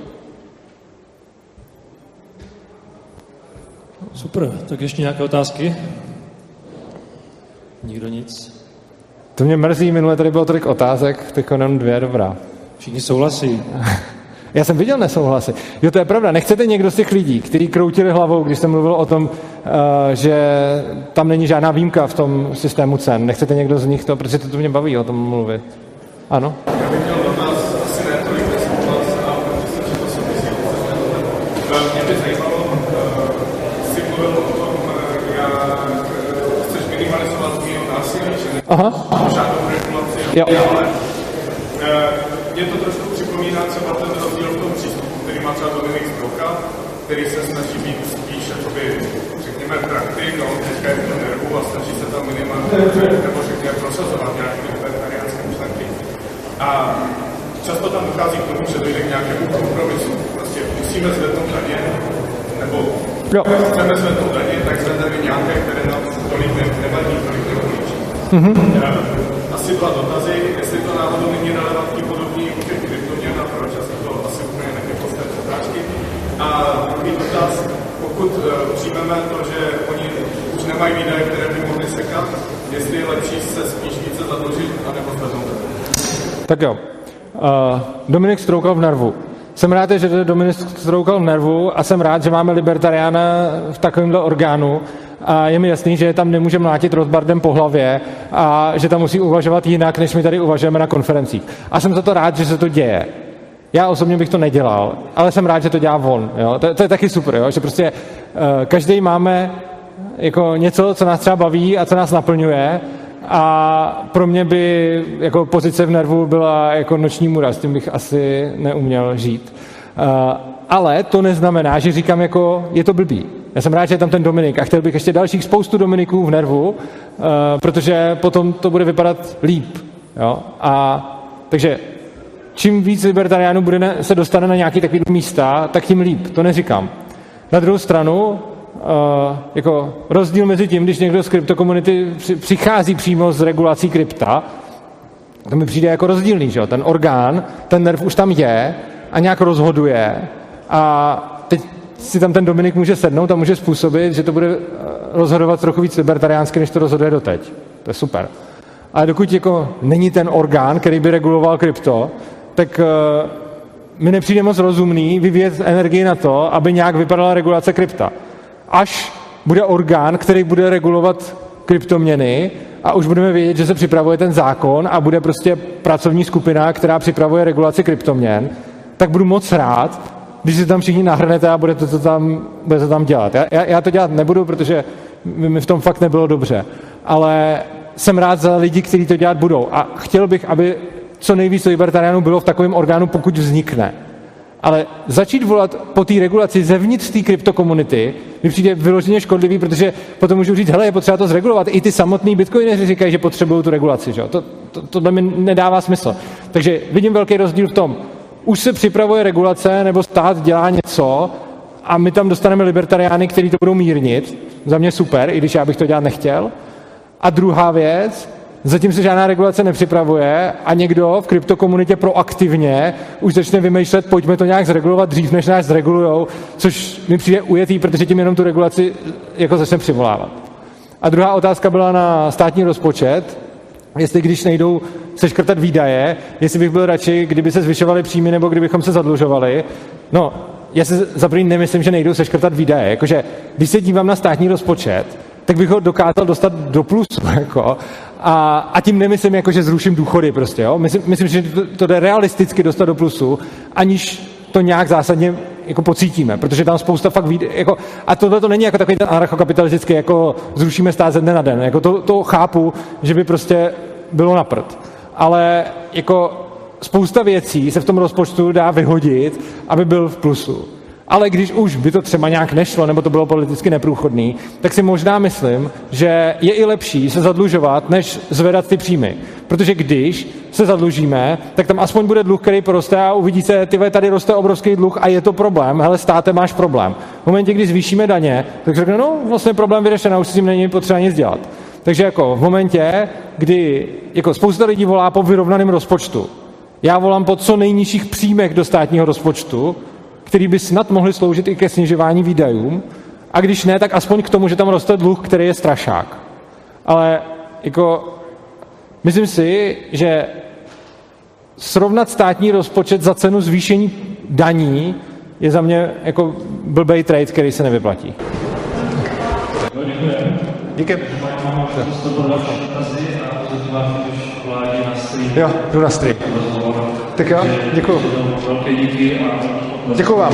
Super, tak ještě nějaké otázky? Nikdo nic? To mě mrzí, minule tady bylo tolik otázek, teď jenom dvě, dobrá. Všichni souhlasí. Já jsem viděl nesouhlasy. Jo, to je pravda. Nechcete někdo z těch lidí, kteří kroutili hlavou, když jsem mluvil o tom, eh, že tam není žádná výjimka v tom systému cen. Nechcete někdo z nich to, protože to, to mě baví o tom mluvit. Ano? Já bych měl dotaz, asi ne tolik a protože jsem to souvisí. Mě by zajímalo, jsi mluvil o tom, jak chceš minimalizovat míru násilí, že Aha. žádnou regulaci, Jo. ale mě to trošku připomíná třeba ten rozdíl v tom přístupu, který má třeba Dominik Stroka, který se snaží být spíš, jakoby, řekněme, praktik, no, teďka je to nervu a snaží se tam minimálně, nebo řekněme, prosazovat nějaké libertariánské myšlenky. A často tam dochází k tomu, že dojde k nějakému kompromisu. Prostě musíme zvednout daně, nebo Jo. chceme zvednout daně, tak zvedneme nějaké, které nám tolik ne, nevadí, tolik nebolíčí. Mm-hmm. Asi dva dotazy, jestli to náhodou není relevantní podobný u těch kryptoměn a proč, asi to asi úplně té otázky. A druhý dotaz, pokud uh, přijmeme to, že oni už nemají výdaje, které by mohli sekat, jestli je lepší se spíš více zadlužit, anebo zvednout. Tak jo. Uh, Dominik stroukal v nervu. Jsem rád, že Dominik stroukal v nervu a jsem rád, že máme libertariána v takovémhle orgánu a je mi jasný, že tam nemůže mlátit Rothbardem po hlavě a že tam musí uvažovat jinak, než my tady uvažujeme na konferencích. A jsem za to rád, že se to děje. Já osobně bych to nedělal, ale jsem rád, že to dělá on. Jo? To, to je taky super, jo? že prostě uh, každý máme jako něco, co nás třeba baví a co nás naplňuje a pro mě by jako pozice v nervu byla jako noční mura, s tím bych asi neuměl žít. Uh, ale to neznamená, že říkám jako, je to blbý. Já jsem rád, že je tam ten Dominik a chtěl bych ještě dalších spoustu Dominiků v nervu, uh, protože potom to bude vypadat líp. Jo? A takže čím víc libertariánů bude se dostane na nějaký takový místa, tak tím líp. To neříkám. Na druhou stranu, Uh, jako rozdíl mezi tím, když někdo z kryptokomunity přichází přímo z regulací krypta, to mi přijde jako rozdílný, že jo? Ten orgán, ten nerv už tam je a nějak rozhoduje a si tam ten Dominik může sednout a může způsobit, že to bude rozhodovat trochu víc libertariánsky, než to rozhoduje doteď. To je super. Ale dokud jako není ten orgán, který by reguloval krypto, tak uh, mi nepřijde moc rozumný vyvíjet energii na to, aby nějak vypadala regulace krypta až bude orgán, který bude regulovat kryptoměny a už budeme vědět, že se připravuje ten zákon a bude prostě pracovní skupina, která připravuje regulaci kryptoměn, tak budu moc rád, když se tam všichni nahrnete a budete to tam, budete to tam dělat. Já, já, já to dělat nebudu, protože mi v tom fakt nebylo dobře. Ale jsem rád za lidi, kteří to dělat budou. A chtěl bych, aby co nejvíc libertariánů bylo v takovém orgánu, pokud vznikne. Ale začít volat po té regulaci zevnitř té kryptokomunity mi přijde vyloženě škodlivý, protože potom můžu říct, hele, je potřeba to zregulovat. I ty samotní bitcoineři říkají, že potřebují tu regulaci. Že? To, to, tohle mi nedává smysl. Takže vidím velký rozdíl v tom, už se připravuje regulace, nebo stát dělá něco a my tam dostaneme libertariány, kteří to budou mírnit. Za mě super, i když já bych to dělat nechtěl. A druhá věc, Zatím se žádná regulace nepřipravuje a někdo v kryptokomunitě proaktivně už začne vymýšlet, pojďme to nějak zregulovat dřív, než nás zregulujou, což mi přijde ujetý, protože tím jenom tu regulaci jako začne přivolávat. A druhá otázka byla na státní rozpočet, jestli když nejdou seškrtat výdaje, jestli bych byl radši, kdyby se zvyšovaly příjmy nebo kdybychom se zadlužovali. No, já se za nemyslím, že nejdou seškrtat výdaje. Jakože, když se dívám na státní rozpočet, tak bych ho dokázal dostat do plusu. Jako. A, a tím nemyslím, jako, že zruším důchody prostě. Jo? Myslím, myslím, že to, to jde realisticky dostat do plusu, aniž to nějak zásadně jako pocítíme, protože tam spousta fakt výjde, jako, a tohle to není jako takový ten anarchokapitalistický, jako zrušíme stát ze dne na den, jako to, to chápu, že by prostě bylo na prd. Ale jako spousta věcí se v tom rozpočtu dá vyhodit, aby byl v plusu ale když už by to třeba nějak nešlo, nebo to bylo politicky neprůchodný, tak si možná myslím, že je i lepší se zadlužovat, než zvedat ty příjmy. Protože když se zadlužíme, tak tam aspoň bude dluh, který poroste a uvidíte, ty tady roste obrovský dluh a je to problém, hele, státe máš problém. V momentě, kdy zvýšíme daně, tak řekne, no, vlastně problém vyřešen a už s tím není potřeba nic dělat. Takže jako v momentě, kdy jako spousta lidí volá po vyrovnaném rozpočtu, já volám po co nejnižších příjmech do státního rozpočtu, který by snad mohly sloužit i ke snižování výdajů, a když ne, tak aspoň k tomu, že tam roste dluh, který je strašák. Ale jako, myslím si, že srovnat státní rozpočet za cenu zvýšení daní je za mě jako blbej trade, který se nevyplatí. Díky. Jo, jdu na stream. Tak jo, děkuji. Velké díky a Děkuji vám.